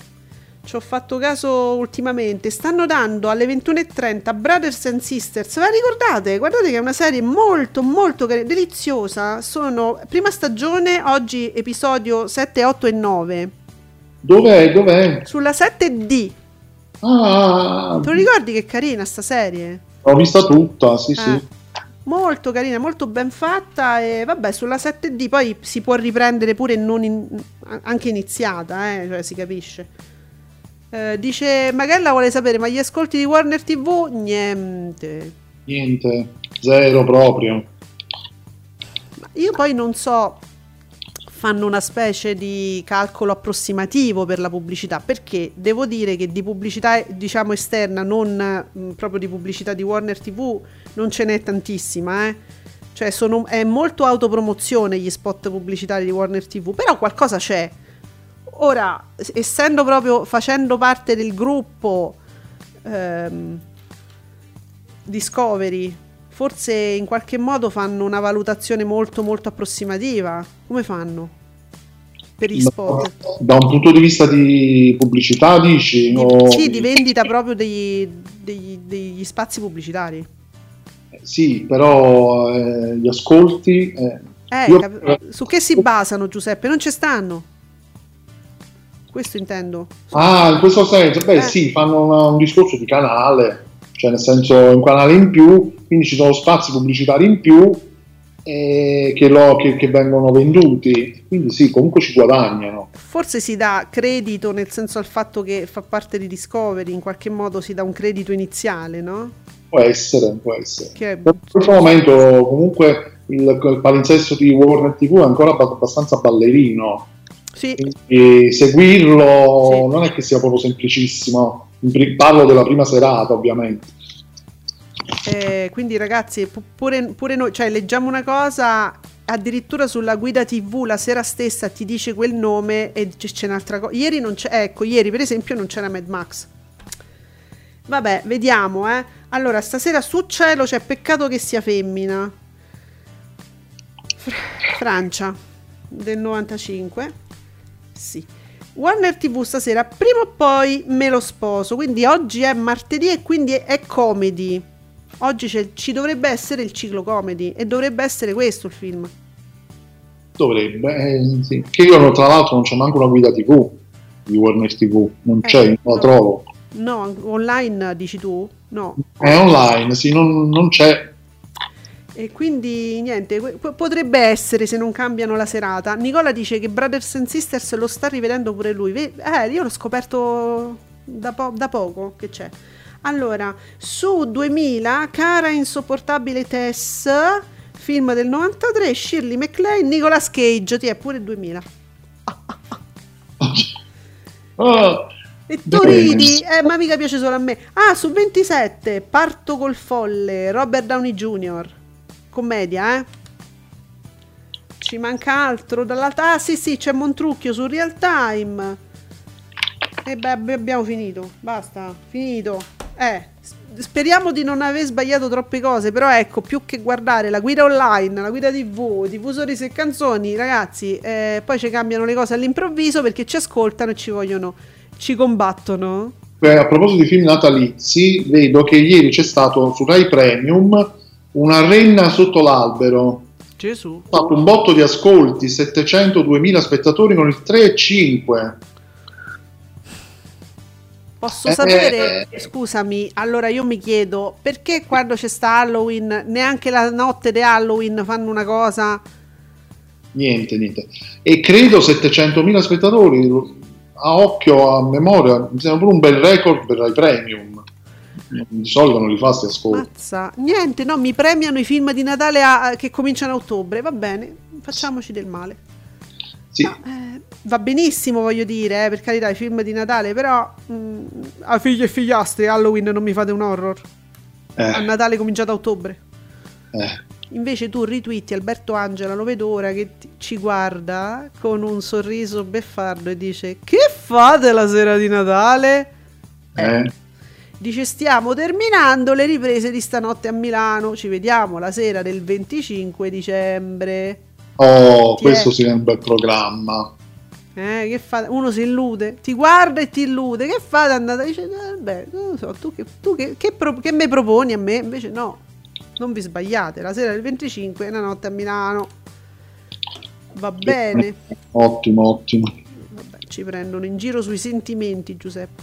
Speaker 2: ci ho fatto caso ultimamente, stanno dando alle 21.30 Brothers and Sisters, ve la ricordate? Guardate che è una serie molto molto carina, deliziosa, sono prima stagione, oggi episodio 7, 8 e 9,
Speaker 3: Dov'è? Dov'è?
Speaker 2: sulla 7D,
Speaker 3: Ah,
Speaker 2: te lo ricordi che carina sta serie?
Speaker 3: l'ho vista tutta, sì,
Speaker 2: Eh.
Speaker 3: sì.
Speaker 2: Molto carina, molto ben fatta e vabbè sulla 7D poi si può riprendere pure non in- anche iniziata, eh, cioè si capisce. Eh, dice Magella vuole sapere ma gli ascolti di Warner TV? Niente.
Speaker 3: Niente, zero proprio.
Speaker 2: Ma Io poi non so, fanno una specie di calcolo approssimativo per la pubblicità, perché devo dire che di pubblicità diciamo esterna, non mh, proprio di pubblicità di Warner TV, non ce n'è tantissima, eh. Cioè sono, è molto autopromozione gli spot pubblicitari di Warner TV, però qualcosa c'è. Ora, essendo proprio facendo parte del gruppo ehm, Discovery, forse in qualche modo fanno una valutazione molto molto approssimativa. Come fanno? Per gli spot.
Speaker 3: Da un punto di vista di pubblicità, dici?
Speaker 2: Di-
Speaker 3: o-
Speaker 2: sì, di vendita proprio degli, degli- degli spazi pubblicitari.
Speaker 3: Sì, però eh, gli ascolti... eh,
Speaker 2: Eh,
Speaker 3: io-
Speaker 2: cap- su che si basano, Giuseppe? Non ci stanno. Questo intendo.
Speaker 3: Ah, in questo senso, beh
Speaker 2: Eh.
Speaker 3: sì, fanno una- un discorso di canale, cioè nel senso un canale in più, quindi ci sono spazi pubblicitari in più eh, che, lo- che- che vengono venduti, quindi sì, comunque ci guadagnano.
Speaker 2: Forse si dà credito nel senso al fatto che fa parte di Discovery, in qualche modo si dà un credito iniziale, no?
Speaker 3: Può essere, può essere.
Speaker 2: Che è-
Speaker 3: In questo momento comunque il, il palinsesto di Warner TV è ancora abba- abbastanza ballerino,
Speaker 2: Sì,
Speaker 3: quindi seguirlo
Speaker 2: Sì.
Speaker 3: non è che sia proprio semplicissimo. Parlo della prima serata, ovviamente.
Speaker 2: eh, quindi ragazzi, pu- pure, pure noi, cioè leggiamo una cosa, addirittura sulla guida TV la sera stessa ti dice quel nome e c'è un'altra cosa. Ieri non c'è, ecco, ieri per esempio non c'era Mad Max. Vabbè, vediamo, eh. Allora, stasera su cielo c'è peccato che sia femmina. Fr- Francia del 95. Sì. Warner TV stasera, prima o poi me lo sposo. Quindi oggi è martedì e quindi è, comedy. Oggi ci dovrebbe essere il ciclo comedy e dovrebbe essere questo il film.
Speaker 3: Dovrebbe, eh, sì. che io tra l'altro non c'è manco una guida TV di Warner TV, non
Speaker 2: Eh,
Speaker 3: c'è, non la
Speaker 2: no.
Speaker 3: trovo.
Speaker 2: No, online dici tu? No.
Speaker 3: È online, sì, non, non c'è.
Speaker 2: E quindi niente, potrebbe essere se non cambiano la serata. Nicola dice che Brothers and Sisters lo sta rivedendo pure lui. Eh, io l'ho scoperto da, po- da poco che c'è. Allora, su 2000, cara insopportabile Tess, film del 93, Shirley MacLaine, Nicolas Cage, ti è pure 2000.
Speaker 3: Ah, [laughs]
Speaker 2: E tu ridi, eh, ma mica piace solo a me. Ah, su 27, Parto col folle, Robert Downey Jr. Commedia, eh? Ci manca altro dall'altra. Ah, sì, sì, c'è Montrucchio su Real Time. E beh, abbi- abbiamo finito. Basta, finito. Eh, speriamo di non aver sbagliato troppe cose. Però ecco, più che guardare la guida online, la guida TV, diffusori e canzoni, ragazzi, eh, poi ci cambiano le cose all'improvviso perché ci ascoltano e ci vogliono, ci combattono.
Speaker 3: Eh, A proposito di film natalizi, vedo che ieri c'è stato su Rai Premium una renna sotto l'albero.
Speaker 2: Gesù.
Speaker 3: Ha fatto un botto di ascolti, 702.000 spettatori con il 3,5.
Speaker 2: Posso
Speaker 3: Eh,
Speaker 2: sapere,
Speaker 3: eh,
Speaker 2: scusami, allora io mi chiedo perché quando c'è sta Halloween, neanche la notte di Halloween fanno una cosa
Speaker 3: Niente, niente. E credo 700.000 spettatori, a occhio, a memoria, mi sembra pure un bel record per Rai Premium. Di solito non li fa sti ascolti.
Speaker 2: Mazza. Niente, no, mi premiano i film di Natale a- che cominciano a ottobre. Va bene, facciamoci del male.
Speaker 3: Sì,
Speaker 2: Eh, va benissimo, voglio dire, eh, per carità, i film di Natale, però mm, a figli e figliastri, Halloween non mi fate un horror. A
Speaker 3: eh,
Speaker 2: Natale cominciato a ottobre.
Speaker 3: eh.
Speaker 2: Invece tu ritwitti Alberto Angela, lo vedo ora che ti- ci guarda con un sorriso beffardo e dice: Che fate la sera di Natale?
Speaker 3: eh.
Speaker 2: Dice: Stiamo terminando le riprese di stanotte a Milano. Ci vediamo la sera del 25 dicembre.
Speaker 3: Oh,
Speaker 2: Ti è-
Speaker 3: questo sì è un bel programma.
Speaker 2: Eh, che fate? Uno si illude, ti guarda e ti illude. Che fate andate? Dice: "Eh, Beh, non lo so, tu, che, tu che, che pro- che me proponi a me? Invece no, non vi sbagliate. La sera del 25 è una notte a Milano. Va bene.
Speaker 3: Ottimo, ottimo.
Speaker 2: Vabbè, ci prendono in giro sui sentimenti, Giuseppe.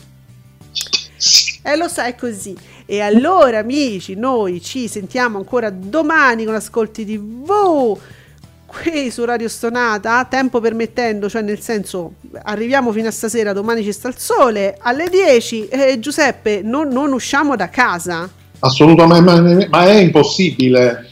Speaker 2: E lo sai così. E allora, amici, noi ci sentiamo ancora domani con Ascolti TV. Qui su Radio Stonata, tempo permettendo, cioè nel senso, arriviamo fino a stasera, domani ci sta il sole, alle 10. Eh, Giuseppe, non, non usciamo da casa.
Speaker 3: Assolutamente, ma, ma è impossibile.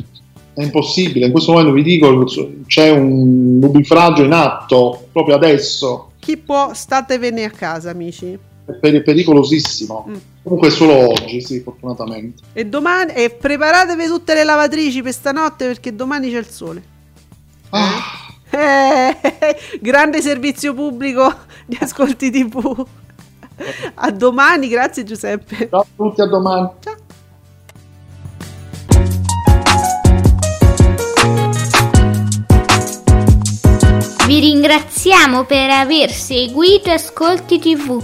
Speaker 3: È impossibile. In questo momento vi dico c'è un nubifragio in atto proprio adesso.
Speaker 2: Chi può, statevene a casa, amici.
Speaker 3: È per- pericolosissimo.
Speaker 2: Mm.
Speaker 3: Comunque solo oggi, sì, fortunatamente.
Speaker 2: E domani, e preparatevi tutte le lavatrici per stanotte perché domani c'è il sole.
Speaker 3: Ah,
Speaker 2: Eh, [laughs] grande servizio pubblico di ascolti TV. A domani, grazie Giuseppe.
Speaker 3: ciao a tutti, a domani.
Speaker 2: Ciao.
Speaker 4: Vi ringraziamo per aver seguito Ascolti TV.